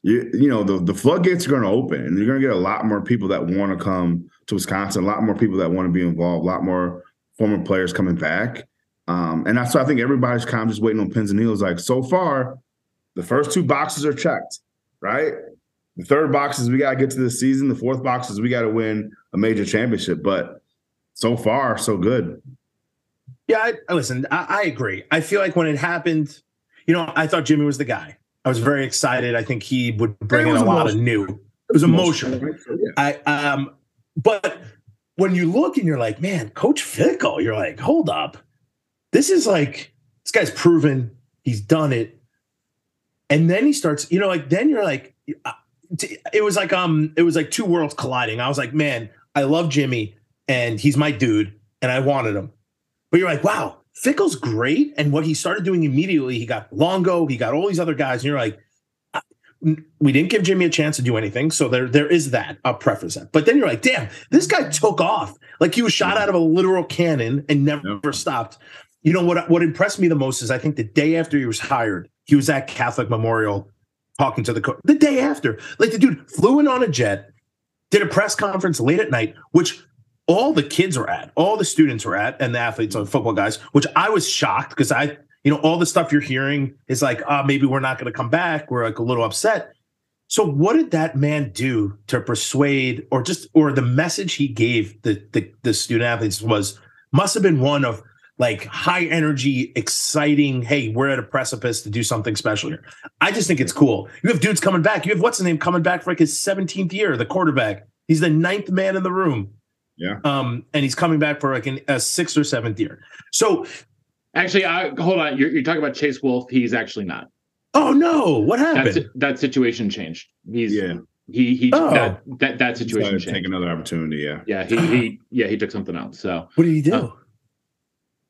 you you know the the floodgates are going to open and you're going to get a lot more people that want to come to Wisconsin, a lot more people that want to be involved, a lot more former players coming back. Um, and that's why I think everybody's kind of just waiting on pins and needles. Like so far, the first two boxes are checked, right? the third box is we got to get to the season. The fourth box is we got to win a major championship. But so far, so good. Yeah, I, listen. I, I agree. I feel like when it happened, you know, I thought Jimmy was the guy. I was very excited. I think he would bring in a lot of new. It was emotional. right? So, yeah. I um, but when you look and you're like, man, Coach Fickell, you're like, hold up, this is like this guy's proven he's done it, and then he starts, you know, like then you're like, uh, it was like um, it was like two worlds colliding. I was like, man, I love Jimmy and he's my dude, and I wanted him, but you're like, wow, Fickell's great, and what he started doing immediately, he got Longo, he got all these other guys, and you're like we didn't give Jimmy a chance to do anything. So there, there is that. I'll preface that. But then you're like, damn, this guy took off. Like he was shot mm-hmm. out of a literal cannon and never Yeah. stopped. You know what? What impressed me the most is I think the day after he was hired, he was at Catholic Memorial talking to the coach. The day after, like the dude flew in on a jet, did a press conference late at night, which all the kids were at, all the students were at, and the athletes, or football guys, which I was shocked because I, you know, all the stuff you're hearing is like, ah, maybe we're not going to come back. We're like a little upset. So what did that man do to persuade, or just, or the message he gave the the, the student athletes was must have been one of like high energy, exciting. Hey, we're at a precipice to do something special here. I just think it's cool. You have dudes coming back. You have what's his name coming back for like his 17th year, the quarterback. He's the ninth man in the room. Yeah. Um, and he's coming back for like an, a sixth or seventh year. So, Actually, I, hold on. You're, you're talking about Chase Wolf. He's actually not. oh no, what happened? That's that situation changed. He's Yeah. he he Oh. that that that Decided situation to take another opportunity. Yeah. Yeah, he he yeah he took something else. So what did he do? Oh.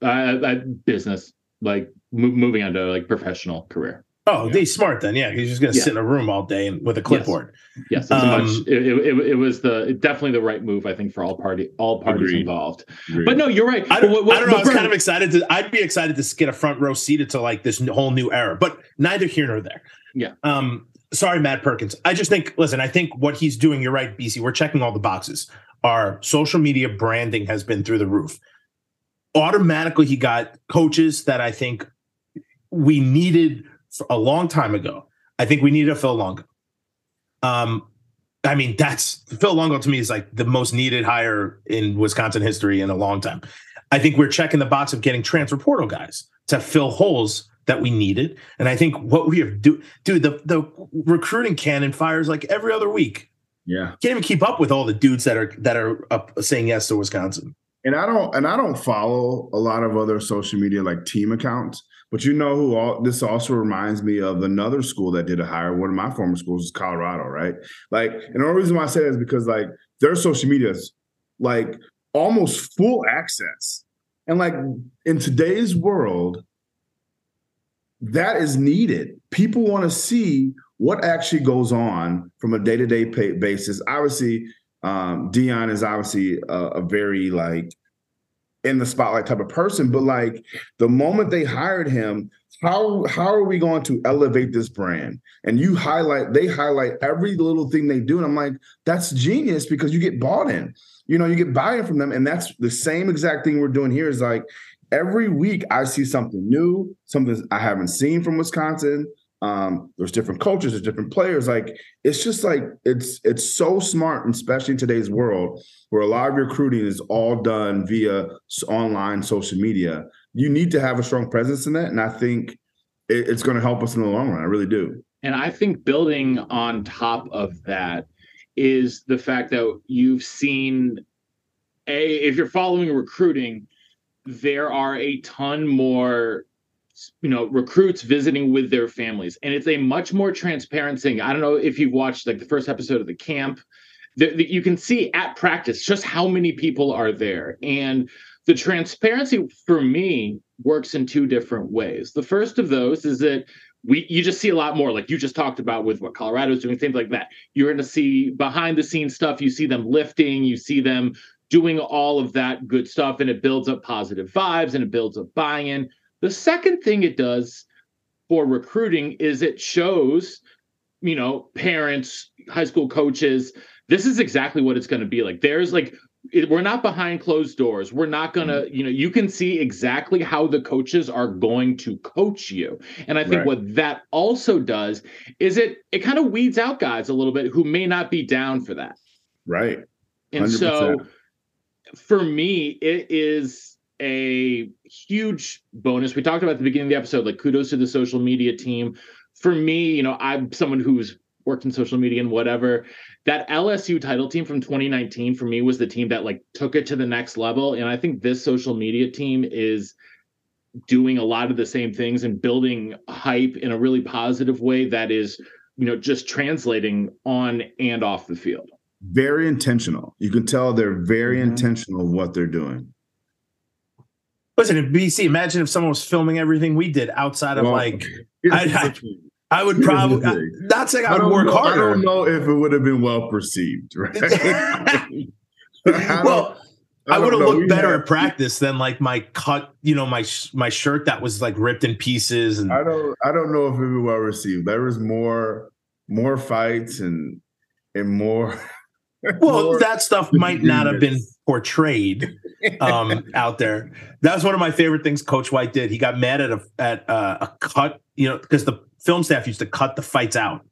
uh, uh, business like mo- moving on to like professional career. Oh, he's smart then. Yeah, he's just gonna Yeah. sit in a room all day and with a clipboard. Yes, a Um, much. It, it, it was the definitely the right move. I think for all party all parties Agreed. involved. Agreed. But no, you're right. I don't, What- what- I don't know. I was kind of excited to. I'd be excited to get a front row seat to like this whole new era, but neither here nor there. Yeah. Um. Sorry, Matt Perkins. I just think. Listen, I think what he's doing. You're right, BC. We're checking all the boxes. Our social media branding has been through the roof. Automatically, he got coaches that I think we needed a long time ago. I think we needed a Phil Longo. Um, I mean, that's Phil Longo to me is like the most needed hire in Wisconsin history in a long time. I think we're checking the box of getting transfer portal guys to fill holes that we needed. And I think what we have do, dude, the the recruiting cannon fires like every other week. yeah. Can't even keep up with all the dudes that are that are up saying yes to Wisconsin. And I don't and I don't follow a lot of other social media like team accounts. But you know who all this also reminds me of another school that did a hire. One of my former schools is Colorado, right? Like, and the only reason why I say that is because like their social media is like almost full access. And like in today's world, that is needed. People want to see what actually goes on from a day-to-day basis. Obviously, um, Deion is obviously a, a very like in the spotlight type of person, but like the moment they hired him, how how are we going to elevate this brand? And you highlight, they highlight every little thing they do, and I'm like, that's genius because you get bought in. You know, you get buy-in from them, and that's the same exact thing we're doing here. Is like every week I see something new, something I haven't seen from Wisconsin. Um, there's different cultures, there's different players. Like it's just like it's it's so smart, especially in today's world where a lot of recruiting is all done via online social media. You need to have a strong presence in that, and I think it, it's going to help us in the long run. I really do. And I think building on top of that is the fact that you've seen a if you're following recruiting, there are a ton more you know recruits visiting with their families. And it's a much more transparent thing. I don't know if you've watched like the first episode of the camp. That you can see at practice just how many people are there. And the transparency for me works in two different ways. The first of those is that we you just see a lot more like you just talked about with what colorado's doing things like that. You're going to see behind the scenes stuff. You see them lifting. You see them doing all of that good stuff and it builds up positive vibes and it builds up buy-in the second thing it does for recruiting is it shows you know parents high school coaches this is exactly what it's going to be like there's like it, we're not behind closed doors. We're not gonna, Mm-hmm. you know, you can see exactly how the coaches are going to coach you. And I think Right. what that also does is it it kind of weeds out guys a little bit who may not be down for that. Right. And so for me, it is a huge bonus. We talked about at the beginning of the episode, like kudos to the social media team. For me, you know, I'm someone who's worked in social media and whatever. That LSU title team from 2019 for me was the team that like took it to the next level. And I think this social media team is doing a lot of the same things and building hype in a really positive way that is, you know, just translating on and off the field. Very intentional. You can tell they're very Mhm. intentional of what they're doing. Listen, in BC, imagine if someone was filming everything we did outside of Well, like, I- I- I would probably not saying I I would work know, I harder. don't know if it would have been well perceived, right? I well, I, would have looked We better at practice than like my cut, you know, my my shirt that was like ripped in pieces and I don't I don't know if it'd was well received. There was more more fights and and more well, more- that stuff might not have been. Portrayed um, out there. That was one of my favorite things Coach White did. He got mad at a at uh, a cut, you know, because the film staff used to cut the fights out.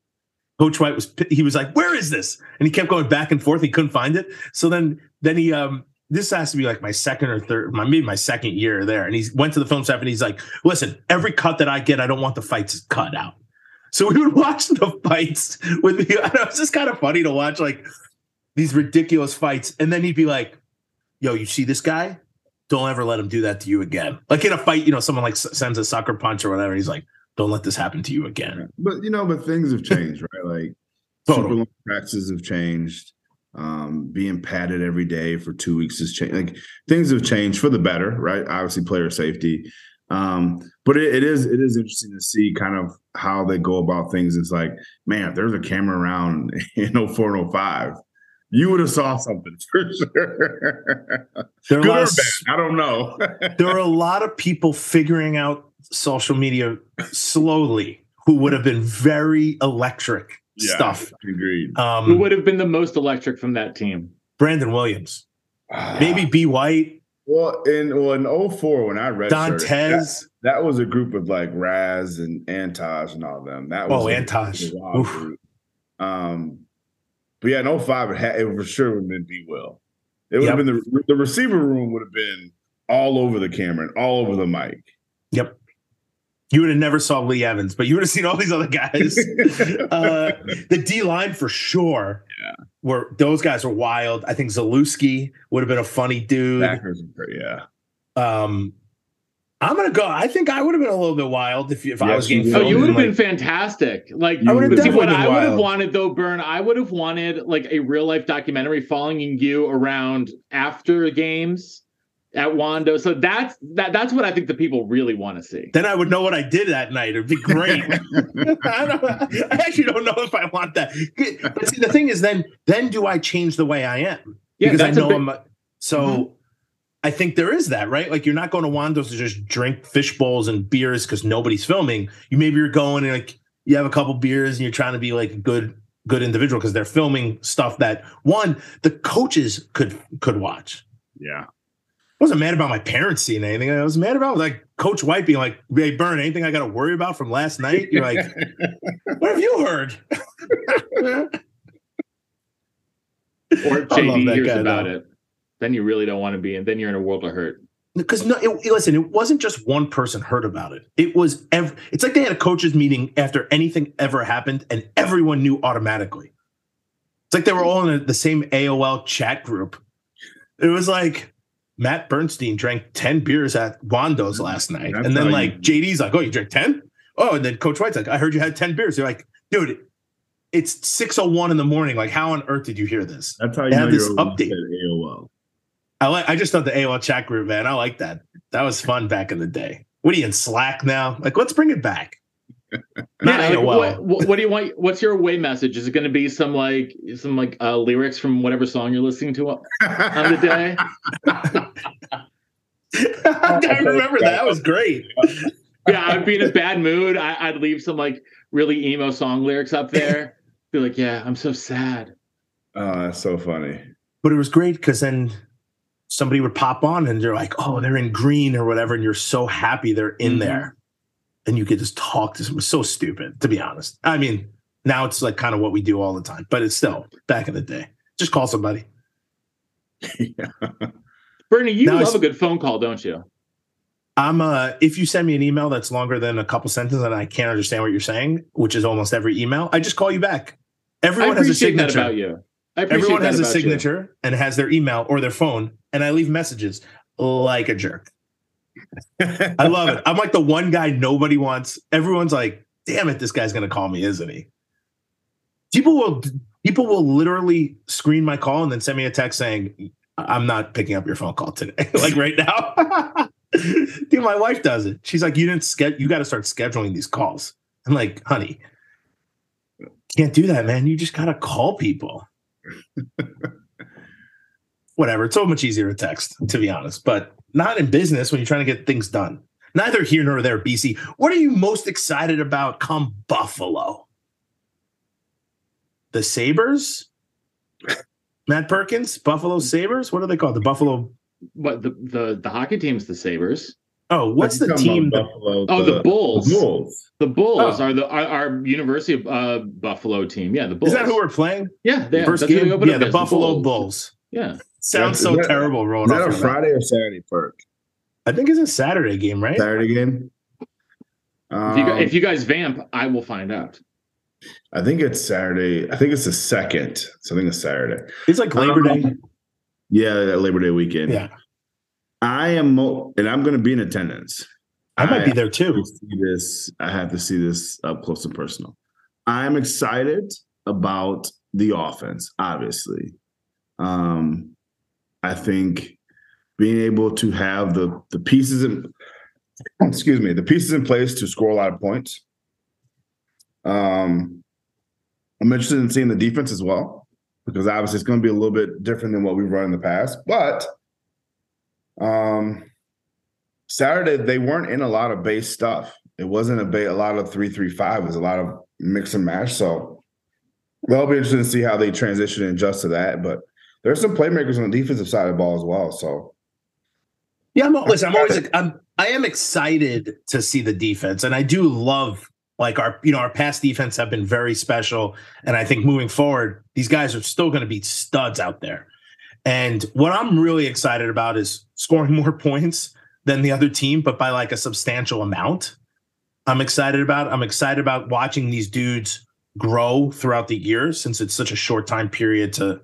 Coach White was he was like, "Where is this?" And he kept going back and forth. He couldn't find it. So then then he um this has to be like my second or third, my maybe my second year there. And he went to the film staff and he's like, "Listen, every cut that I get, I don't want the fights cut out." So we would watch the fights with me. And it was just kind of funny to watch like these ridiculous fights, and then he'd be like, "Yo, you see this guy? Don't ever let him do that to you again." Like in a fight, you know, someone like sends a sucker punch or whatever. He's like, "Don't let this happen to you again." But you know, but things have changed, right? Like Totally. super long practices have changed. Um, being padded every day for two weeks has changed. Like things have changed for the better, right? Obviously, player safety. Um, but it, it is it is interesting to see kind of how they go about things. It's like, man, if there's a camera around in 04 and 05, you would have saw something for sure. There Good lot or of, bad, I don't know. there are a lot of people figuring out social media slowly who would have been very electric Yeah, stuff. Agreed. Who Um, would have been the most electric from that team? Brandon Williams, maybe B. White, Well, in well in 04 when I read Dantes. that was a group of like Raz and Anttaj and all them. That was Oh, a- Anttaj. a wild Oof. group. Um, but yeah, in 05, it, had, it for sure would have been B Will. It would have been the the receiver room would have been all over the camera and all over the mic. Yep. You would have never saw Lee Evans, but you would have seen all these other guys. uh, the D line for sure. Yeah. Were those guys were wild. I think Zalewski would have been a funny dude. Great, yeah. Um, I'm gonna go. I think I would have been a little bit wild if, if I was getting you Oh, would. you would have been like, fantastic. Like, I would've but see, what been I would have wanted though, Burn, I would have wanted like a real life documentary following you around after games at Wando. So that's that. That's what I think the people really want to see. then I would know what I did that night. It'd be great. I, don't, I actually don't know if I want that. But see, the thing is, then then do I change the way I am? Yeah, because I know big- I'm. A, so Mhm. I think there is that, right? Like you're not going to Wando's to just drink fish bowls and beers because nobody's filming. You maybe you're going and like you have a couple beers and you're trying to be like a good good individual because they're filming stuff that one the coaches could could watch. Yeah. I wasn't mad about my parents seeing anything. I was mad about like Coach White being like, "Hey, Burn, anything I got to worry about from last night?" You're like, "What have you heard?" Or I JD hears guy, about though. it. Then you really don't want to be in. Then you're in a world of hurt. because no, it, listen, it wasn't just one person heard about it. It was ev- It's like they had a coaches meeting after anything ever happened, and everyone knew automatically. It's like they were all in a, the same AOL chat group. It was like Matt Bernstein drank ten beers at Wando's last night, That's and then like you- JD's like, "Oh, you drank 10? Oh, and then Coach White's like, "I heard you had ten beers." You're like, "Dude." It's 601 in the morning. Like, how on earth did you hear this? That's how you They know have this you're update. At AOL. I like. I just thought the AOL chat group, man. I like that. That was fun back in the day. What are you in Slack now? Like, let's bring it back. Not Yeah, like, AOL. what, what, what do you want? What's your away message? Is it going to be some like some like uh, lyrics from whatever song you're listening to on the day? I remember that. That was great. yeah, I'd be in a bad mood. I, I'd leave some like really emo song lyrics up there. Be like, yeah, I'm so sad. Oh, that's so funny. But it was great because then somebody would pop on and they're like, oh, they're in green or whatever, and you're so happy they're in Mhm. there, and you could just talk to them. So stupid, to be honest. I mean, now it's like kind of what we do all the time, but it's still back in the day. Just call somebody. yeah. Bernie, you Now love a good phone call, don't you? I'm uh if you send me an email that's longer than a couple sentences and I can't understand what you're saying, which is almost every email, I just call you back. Everyone has a signature. about you. Everyone has a about you. signature and has their email or their phone, and I leave messages like a jerk. I love it. I'm like the one guy nobody wants. Everyone's like, "Damn it, this guy's gonna call me, isn't he?" People will people will literally screen my call and then send me a text saying, "I'm not picking up your phone call today." like right now, dude, my wife does it. She's like, "You didn't schedule. You got to start scheduling these calls." I'm like, "Honey, can't do that, man. You just gotta call people." Whatever. It's so much easier to text, to be honest, but not in business when you're trying to get things done. Neither here nor there, BC. What are you most excited about come Buffalo? The Sabres? Matt Perkins? Buffalo Sabres? What are they called? The Buffalo. What the the the hockey team's the Sabers. Oh, what's the team? about that- Buffalo, Oh, the Bulls. The Bulls. The Bulls Oh. are the our, our University of uh, Buffalo team. Yeah, the Bulls. Is that who we're playing? Yeah, they, First that's who they game? opened Yeah, up the as, Buffalo Bulls. Yeah, Sounds so that- terrible rolling Is that off a your mouth. Friday or Saturday perk? I think it's a Saturday game, right? Saturday game. if, you, Um, if you guys vamp, I will find out. I think it's Saturday. I think it's the second. So I think it's Saturday. It's like Labor Um, Day. Yeah, Labor Day weekend. Yeah, I am, mo- and I'm going to be in attendance. I might be there too. to see this. I have to see this up close and personal. I'm excited about the offense. Obviously, um, I think being able to have the the pieces in excuse me the pieces in place to score a lot of points. Um, I'm interested in seeing the defense as well because obviously it's going to be a little bit different than what we've run in the past, but um Saturday they weren't in a lot of base stuff. It wasn't a, ba- a lot of three three five. It was a lot of mix and match. So that'll be interesting to see how they transition and adjust to that. But there's some playmakers on the defensive side of the ball as well. So Yeah, I'm listen. I'm always I'm I am excited to see the defense, and I do love like our you know our past defense have been very special, and I think moving forward, these guys are still going to be studs out there. And what I'm really excited about is scoring more points than the other team, but by like a substantial amount. I'm excited about. I'm excited about watching these dudes grow throughout the year since it's such a short time period to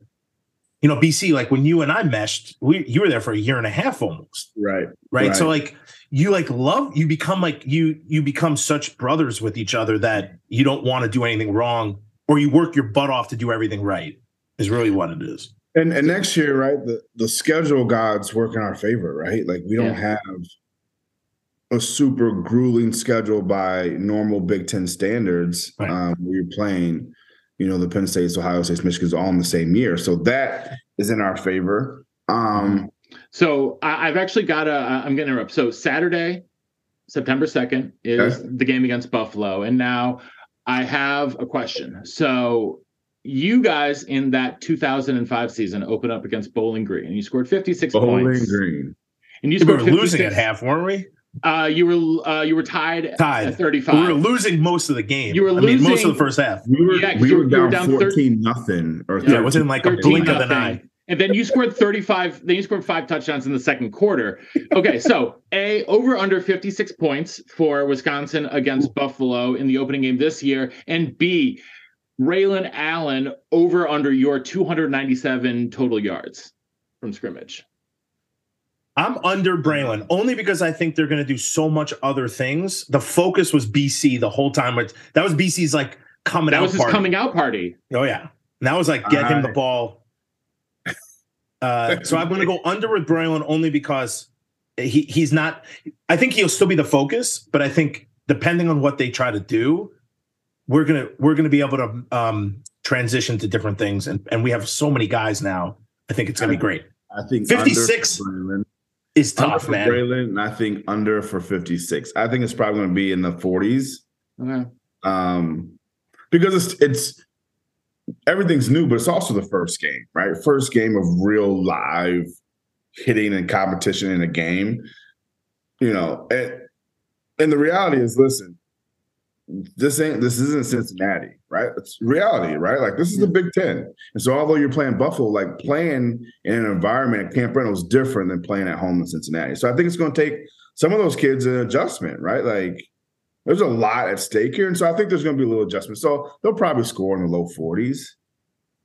you know, BC, like when you and I meshed, we you were there for a year and a half almost right, right? So like you like love you become like you you become such brothers with each other that you don't want to do anything wrong or you work your butt off to do everything right is really what it is. And and next year, right, the, the schedule gods work in our favor, right? Like we don't Yeah. have a super grueling schedule by normal Big Ten standards. Right. Um, where you're playing, you know, the Penn States, Ohio States, Michigan's all in the same year. So that is in our favor. Um, So I, I've actually got a. I'm going to interrupt. So Saturday, September second is Okay. the game against Buffalo, and now I have a question. So you guys in that 2005 season opened up against Bowling Green, and you scored 56 Bowling points. Bowling Green. And you We were scored losing 56 at half, weren't we? Uh, you were uh, you were tied, Tied. at 35. We were losing most of the game. You were I mean, most of the first half. We were, Yeah, 'cause we were were- you were down, down thir- 14 nothing or Yeah, it was in like a 13 blink of an nothing. eye. And then you scored 35. Then you scored five touchdowns in the second quarter. Okay, so A, over under 56 points for Wisconsin against Buffalo in the opening game this year. And B, Braylon Allen over under your 297 total yards from scrimmage. I'm under Braylon only because I think they're going to do so much other things. The focus was BC the whole time. But that was BC's like coming That out was his party. coming out party. Oh yeah, and that was like get him the ball. Uh, so I'm going to go under with Braylon only because he he's not. I think he'll still be the focus, but I think depending on what they try to do, we're gonna we're gonna be able to um, transition to different things, and and we have so many guys now. I think it's going to be great. I think 56 under for Braylon. It's Under tough, for man. Braylon, and I think under for 56. I think it's probably going to be in the 40s. Okay. um, because it's it's everything's new, but it's also the first game, right? First game of real live hitting and competition in a game. You know, and and the reality is, listen, this ain't this isn't Cincinnati, right? It's reality, right? Like this is the Big Ten, and so although you're playing Buffalo, like playing in an environment at Camp Randall is different than playing at home in Cincinnati. So I think it's going to take some of those kids an adjustment, right? Like there's a lot at stake here, and so I think there's going to be a little adjustment. So they'll probably score in the low 40s.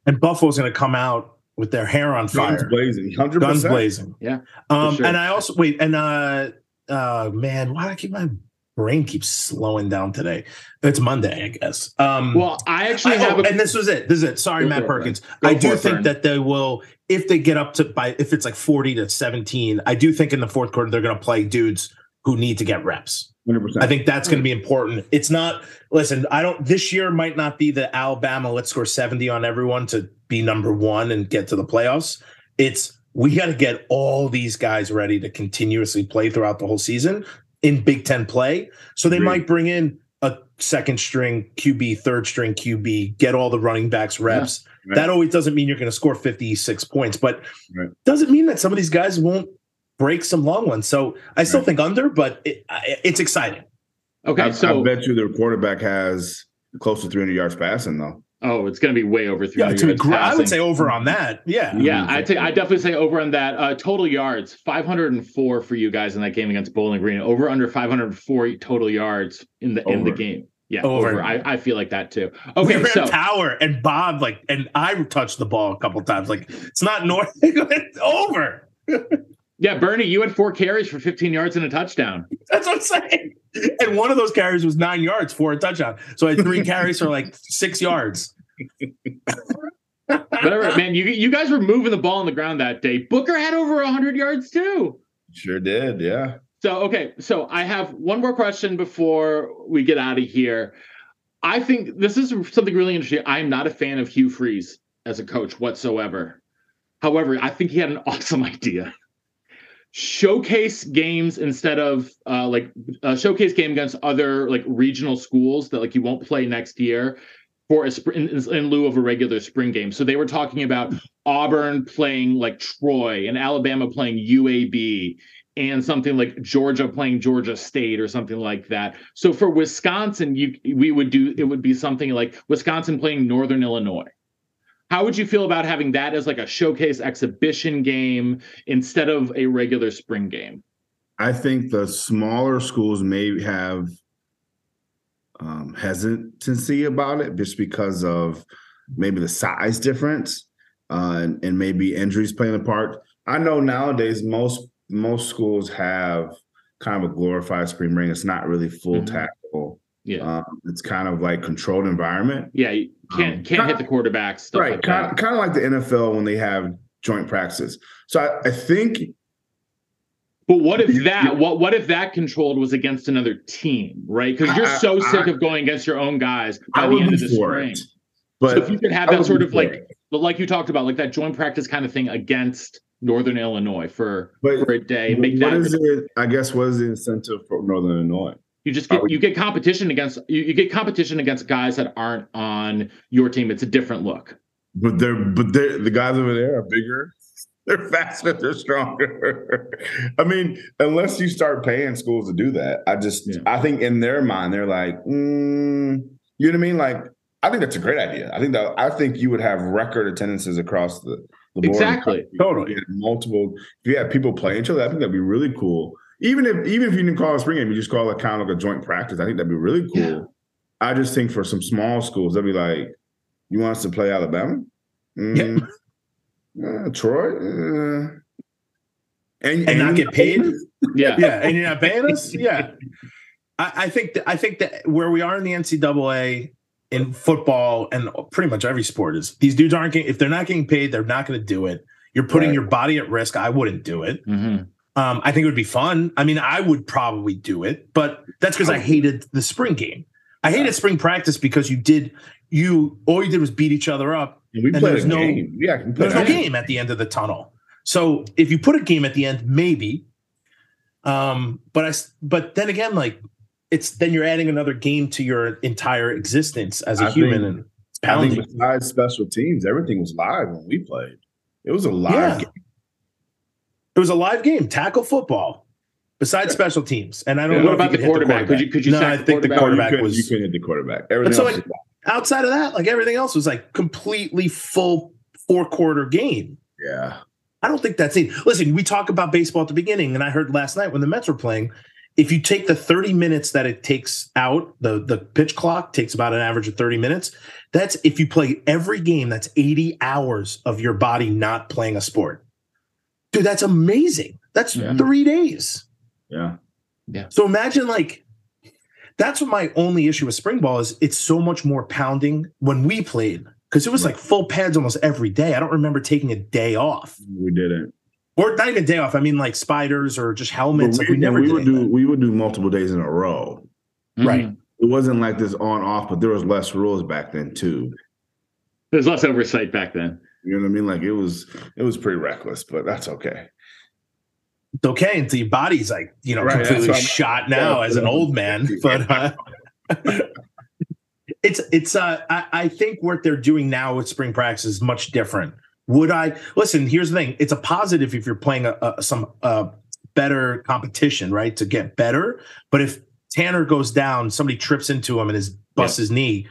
And Buffalo's going to come out with their hair on fire, Guns blazing, hundred guns blazing. Yeah, Um, sure. and I also wait, and uh, uh, man, why do I keep my brain keeps slowing down today? It's Monday, I guess. Um, Well, I actually I, have oh, a and this was it. This is it. Sorry, Matt Perkins. I do think that they will, if they get up to by, if it's like forty to seventeen, I do think in the fourth quarter they're going to play dudes who need to get reps. Hundred percent. I think that's going to be important. It's not. Listen, I don't. This year might not be the Alabama. Let's score seventy on everyone to be number one and get to the playoffs. It's we got to get all these guys ready to continuously play throughout the whole season in Big Ten play. So they Agreed. might bring in a second string QB, third string QB, get all the running backs reps. right. That always doesn't mean you're going to score 56 points, but Right. doesn't mean that some of these guys won't break some long ones. So I still Right. think under, but it, it's exciting. okay. I, so I bet you their quarterback has close to 300 yards passing though. Oh, it's going to be way over three Yeah, hundred yards gr- I would say over on that. Yeah. Yeah, Mhm. I'd say I definitely say over on that. Uh, total yards, 504 for you guys in that game against Bowling Green. Over under 504 total yards in the in the game. Yeah, Over. over. I, I feel like that too. we Okay, ran so tower and Bob like and I touched the ball a couple times. Like it's not north. it's over. yeah, Bernie, you had four carries for 15 yards and a touchdown. That's what I'm saying. And one of those carries was nine yards for a touchdown. So I had three carries for like six yards. Whatever, man. You you guys were moving the ball on the ground that day. Booker had over 100 yards too. Sure did, yeah. So okay, so I have one more question before we get out of here. I think this is something really interesting. I'm not a fan of Hugh Freeze as a coach whatsoever. However, I think he had an awesome idea. Showcase games instead of uh, like a showcase game against other like regional schools that like you won't play next year for a spr- in, in lieu of a regular spring game. So they were talking about Auburn playing like Troy and Alabama playing UAB and something like Georgia playing Georgia State or something like that. So for Wisconsin, you we would do it would be something like Wisconsin playing Northern Illinois. How would you feel about having that as like a showcase exhibition game instead of a regular spring game? I think the smaller schools may have um, hesitancy about it just because of maybe the size difference uh, and, and maybe injuries playing a part. I know nowadays most most schools have kind of a glorified spring ring. It's not really full Mhm. tackle. Yeah, Um, it's kind of like controlled environment. yeah, you can't um, can't hit the quarterbacks. Stuff right like kind, that. kind of like the nfl when they have joint practices so i, I think But what if that what what if that controlled was against another team, right? Because you're so I- sick of going against your own guys by i the end of the spring. it but so if you could have I that sort of like it. but like you talked about, like that joint practice kind of thing against Northern Illinois for But for a day make what that is it i guess what is the incentive for northern illinois you just get you get competition against you, you get competition against guys that aren't on your team. It's a different look. but they're but they're the guys over there are bigger they're faster they're stronger i mean unless you start paying schools to do that i just Yeah. i think in their mind they're like mm, you know what i mean like i think that's a great idea i think that i think you would have record attendances across the, the board Exactly. Totally. multiple if you had people playing each other i think that'd be really cool even if even if you didn't call it a spring game you just call it kind of like a joint practice i think that'd be really cool Yeah. i just think for some small schools they'd be like you want us to play alabama Mm, uh, troy uh, and, And not get paid? Yeah. Yeah. And you're not paying us? Yeah. I, I think that I think that where we are in the NCAA in football and pretty much every sport is these dudes aren't getting if they're not getting paid, they're not going to do it. You're putting Right. your body at risk. I wouldn't do it. Mhm. Um, I think it would be fun. I mean, I would probably do it, but that's because I hated the spring game. I hated spring practice because you did you all you did was beat each other up. and we and played a no- game yeah There's no game at the end of the tunnel. So if you put a game at the end, maybe. Um, but I but then again, like it's then you're adding another game to your entire existence as a I human, think- and it's I think pounding. besides special teams everything was live when we played it was a live Yeah. game It was a live game, tackle football. Besides special teams, and I don't Yeah, know what about the could hit quarterback? Could you- could you no, I think the quarterback? quarterback you was you couldn't hit the quarterback. Everything so else like, outside of that, like everything else was like completely full four quarter game. yeah. I don't think that's it. Listen, we talk about baseball at the beginning, and I heard last night when the Mets were playing, if you take the 30 minutes that it takes out, the the pitch clock takes about an average of 30 minutes. That's if you play every game, that's 80 hours of your body not playing a sport. Dude, that's amazing. That's Yeah. three days. Yeah. Yeah. So imagine like that's what my only issue with spring ball is it's so much more pounding when we played because it was like full pads almost every day. I don't remember taking a day off. We didn't. Or not even a day off. I mean like spiders or just helmets. But like we never we would any do that. we would do multiple days in a row. Right. Mhm. It wasn't like this on off, but there was less rules back then too. There's less oversight back then. You know what I mean? Like it was it was pretty reckless, but that's okay. It's okay until your body's like, you know, Right, completely shot now Yeah, as an old man. But uh, it's it's uh I, I think what they're doing now with spring practice is much different. Would I listen? Here's the thing: it's a positive if you're playing a, a some uh better competition, right? To get better. But if Tanner goes down, somebody trips into him and his busts his knee,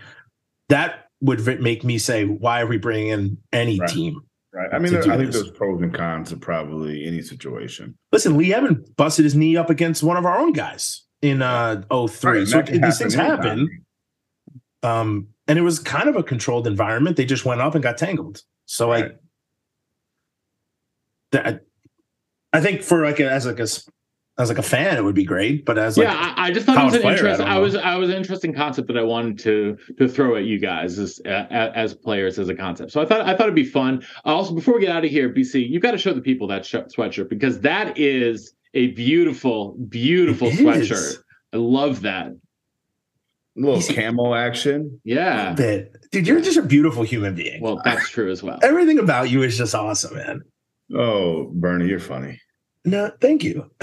that would make me say, why are we bringing in any Right. team? Right. I mean, there- I think this. there's pros and cons to probably any situation. Listen, Lee Evans busted his knee up against one of our own guys in uh 03. Right, so these things happen. Um, and it was kind of a controlled environment. They just went up and got tangled. So Right. like that I think for like a, as like a as like a fan, it would be great. But as like yeah, I, I just thought it was an player, interesting. don't I, was I was an interesting concept that I wanted to to throw at you guys as uh, as players as a concept. So I thought I thought it'd be fun. Also, before we get out of here, BC, you've got to show the people that sh- sweatshirt because that is a beautiful, beautiful It sweatshirt. is. I love that. A little Easy. camo action. Yeah. bit. Dude, you're just a beautiful human being. Well, that's true as well. Everything about you is just awesome, man. Oh, Bernie, you're funny. No, thank you.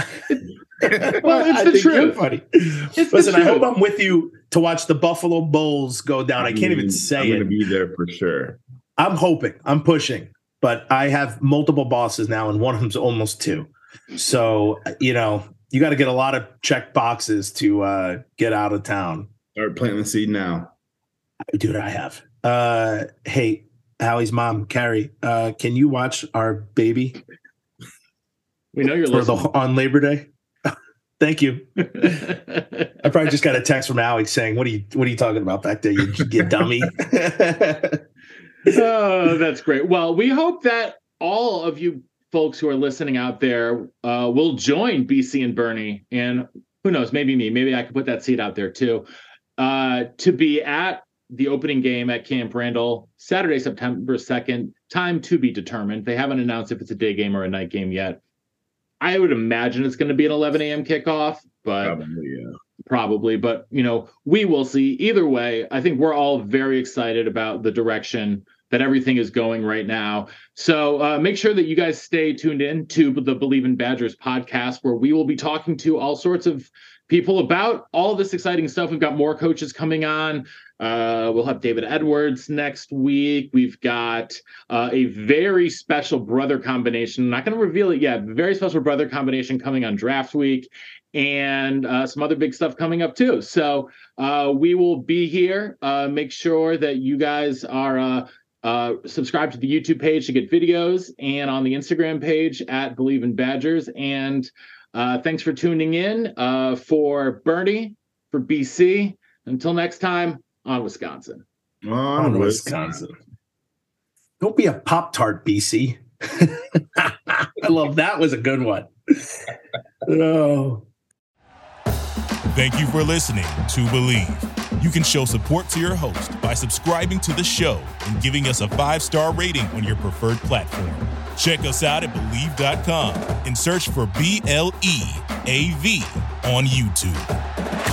Well, it's I the think you're truth. funny. the Listen, I hope. I'm with you to watch the Buffalo Bulls go down. I can't even mean, say I'm it. gonna be there for sure. I'm hoping, I'm pushing, but I have multiple bosses now, and one of them's almost two. So, you know, you got to get a lot of check boxes to uh, get out of town. Start planting the seed now. Dude, I have. Uh, hey, Hallie's mom, Carrie, uh, can you watch our baby We know you're for the, on Labor Day? Thank you. I probably just got a text from Alex saying, "What are you What are you talking about back there? You, you dummy." oh, that's great. Well, we hope that all of you folks who are listening out there uh, will join BC and Bernie, and who knows, maybe me, maybe I could put that seat out there too, uh, to be at the opening game at Camp Randall Saturday, September 2nd. Time to be determined. They haven't announced if it's a day game or a night game yet. I would imagine it's going to be an 11 a.m. kickoff, but Probably, yeah. probably but you know we will see either way i think we're all very excited about the direction that everything is going right now so uh, make sure that you guys stay tuned in to the Bleav in Badgers podcast where we will be talking to all sorts of people about all this exciting stuff we've got more coaches coming on uh, we'll have david edwards next week we've got uh, a very special brother combination I'm not going to reveal it yet very special brother combination coming on draft week and uh, some other big stuff coming up too. So uh, we will be here. Uh, make sure that you guys are uh, subscribed to the YouTube page to get videos and on the Instagram page at Bleav in Badgers. And thanks for tuning in for Bernie, for BC. Until next time, on Wisconsin. On on oh, Wisconsin. Wisconsin. Don't be a Pop Tart, BC. I love that. Was a good one. oh. Thank you for listening to Bleav. You can show support to your host by subscribing to the show and giving us a five star rating on your preferred platform. Check us out at Bleav.com and search for B L E A V on YouTube.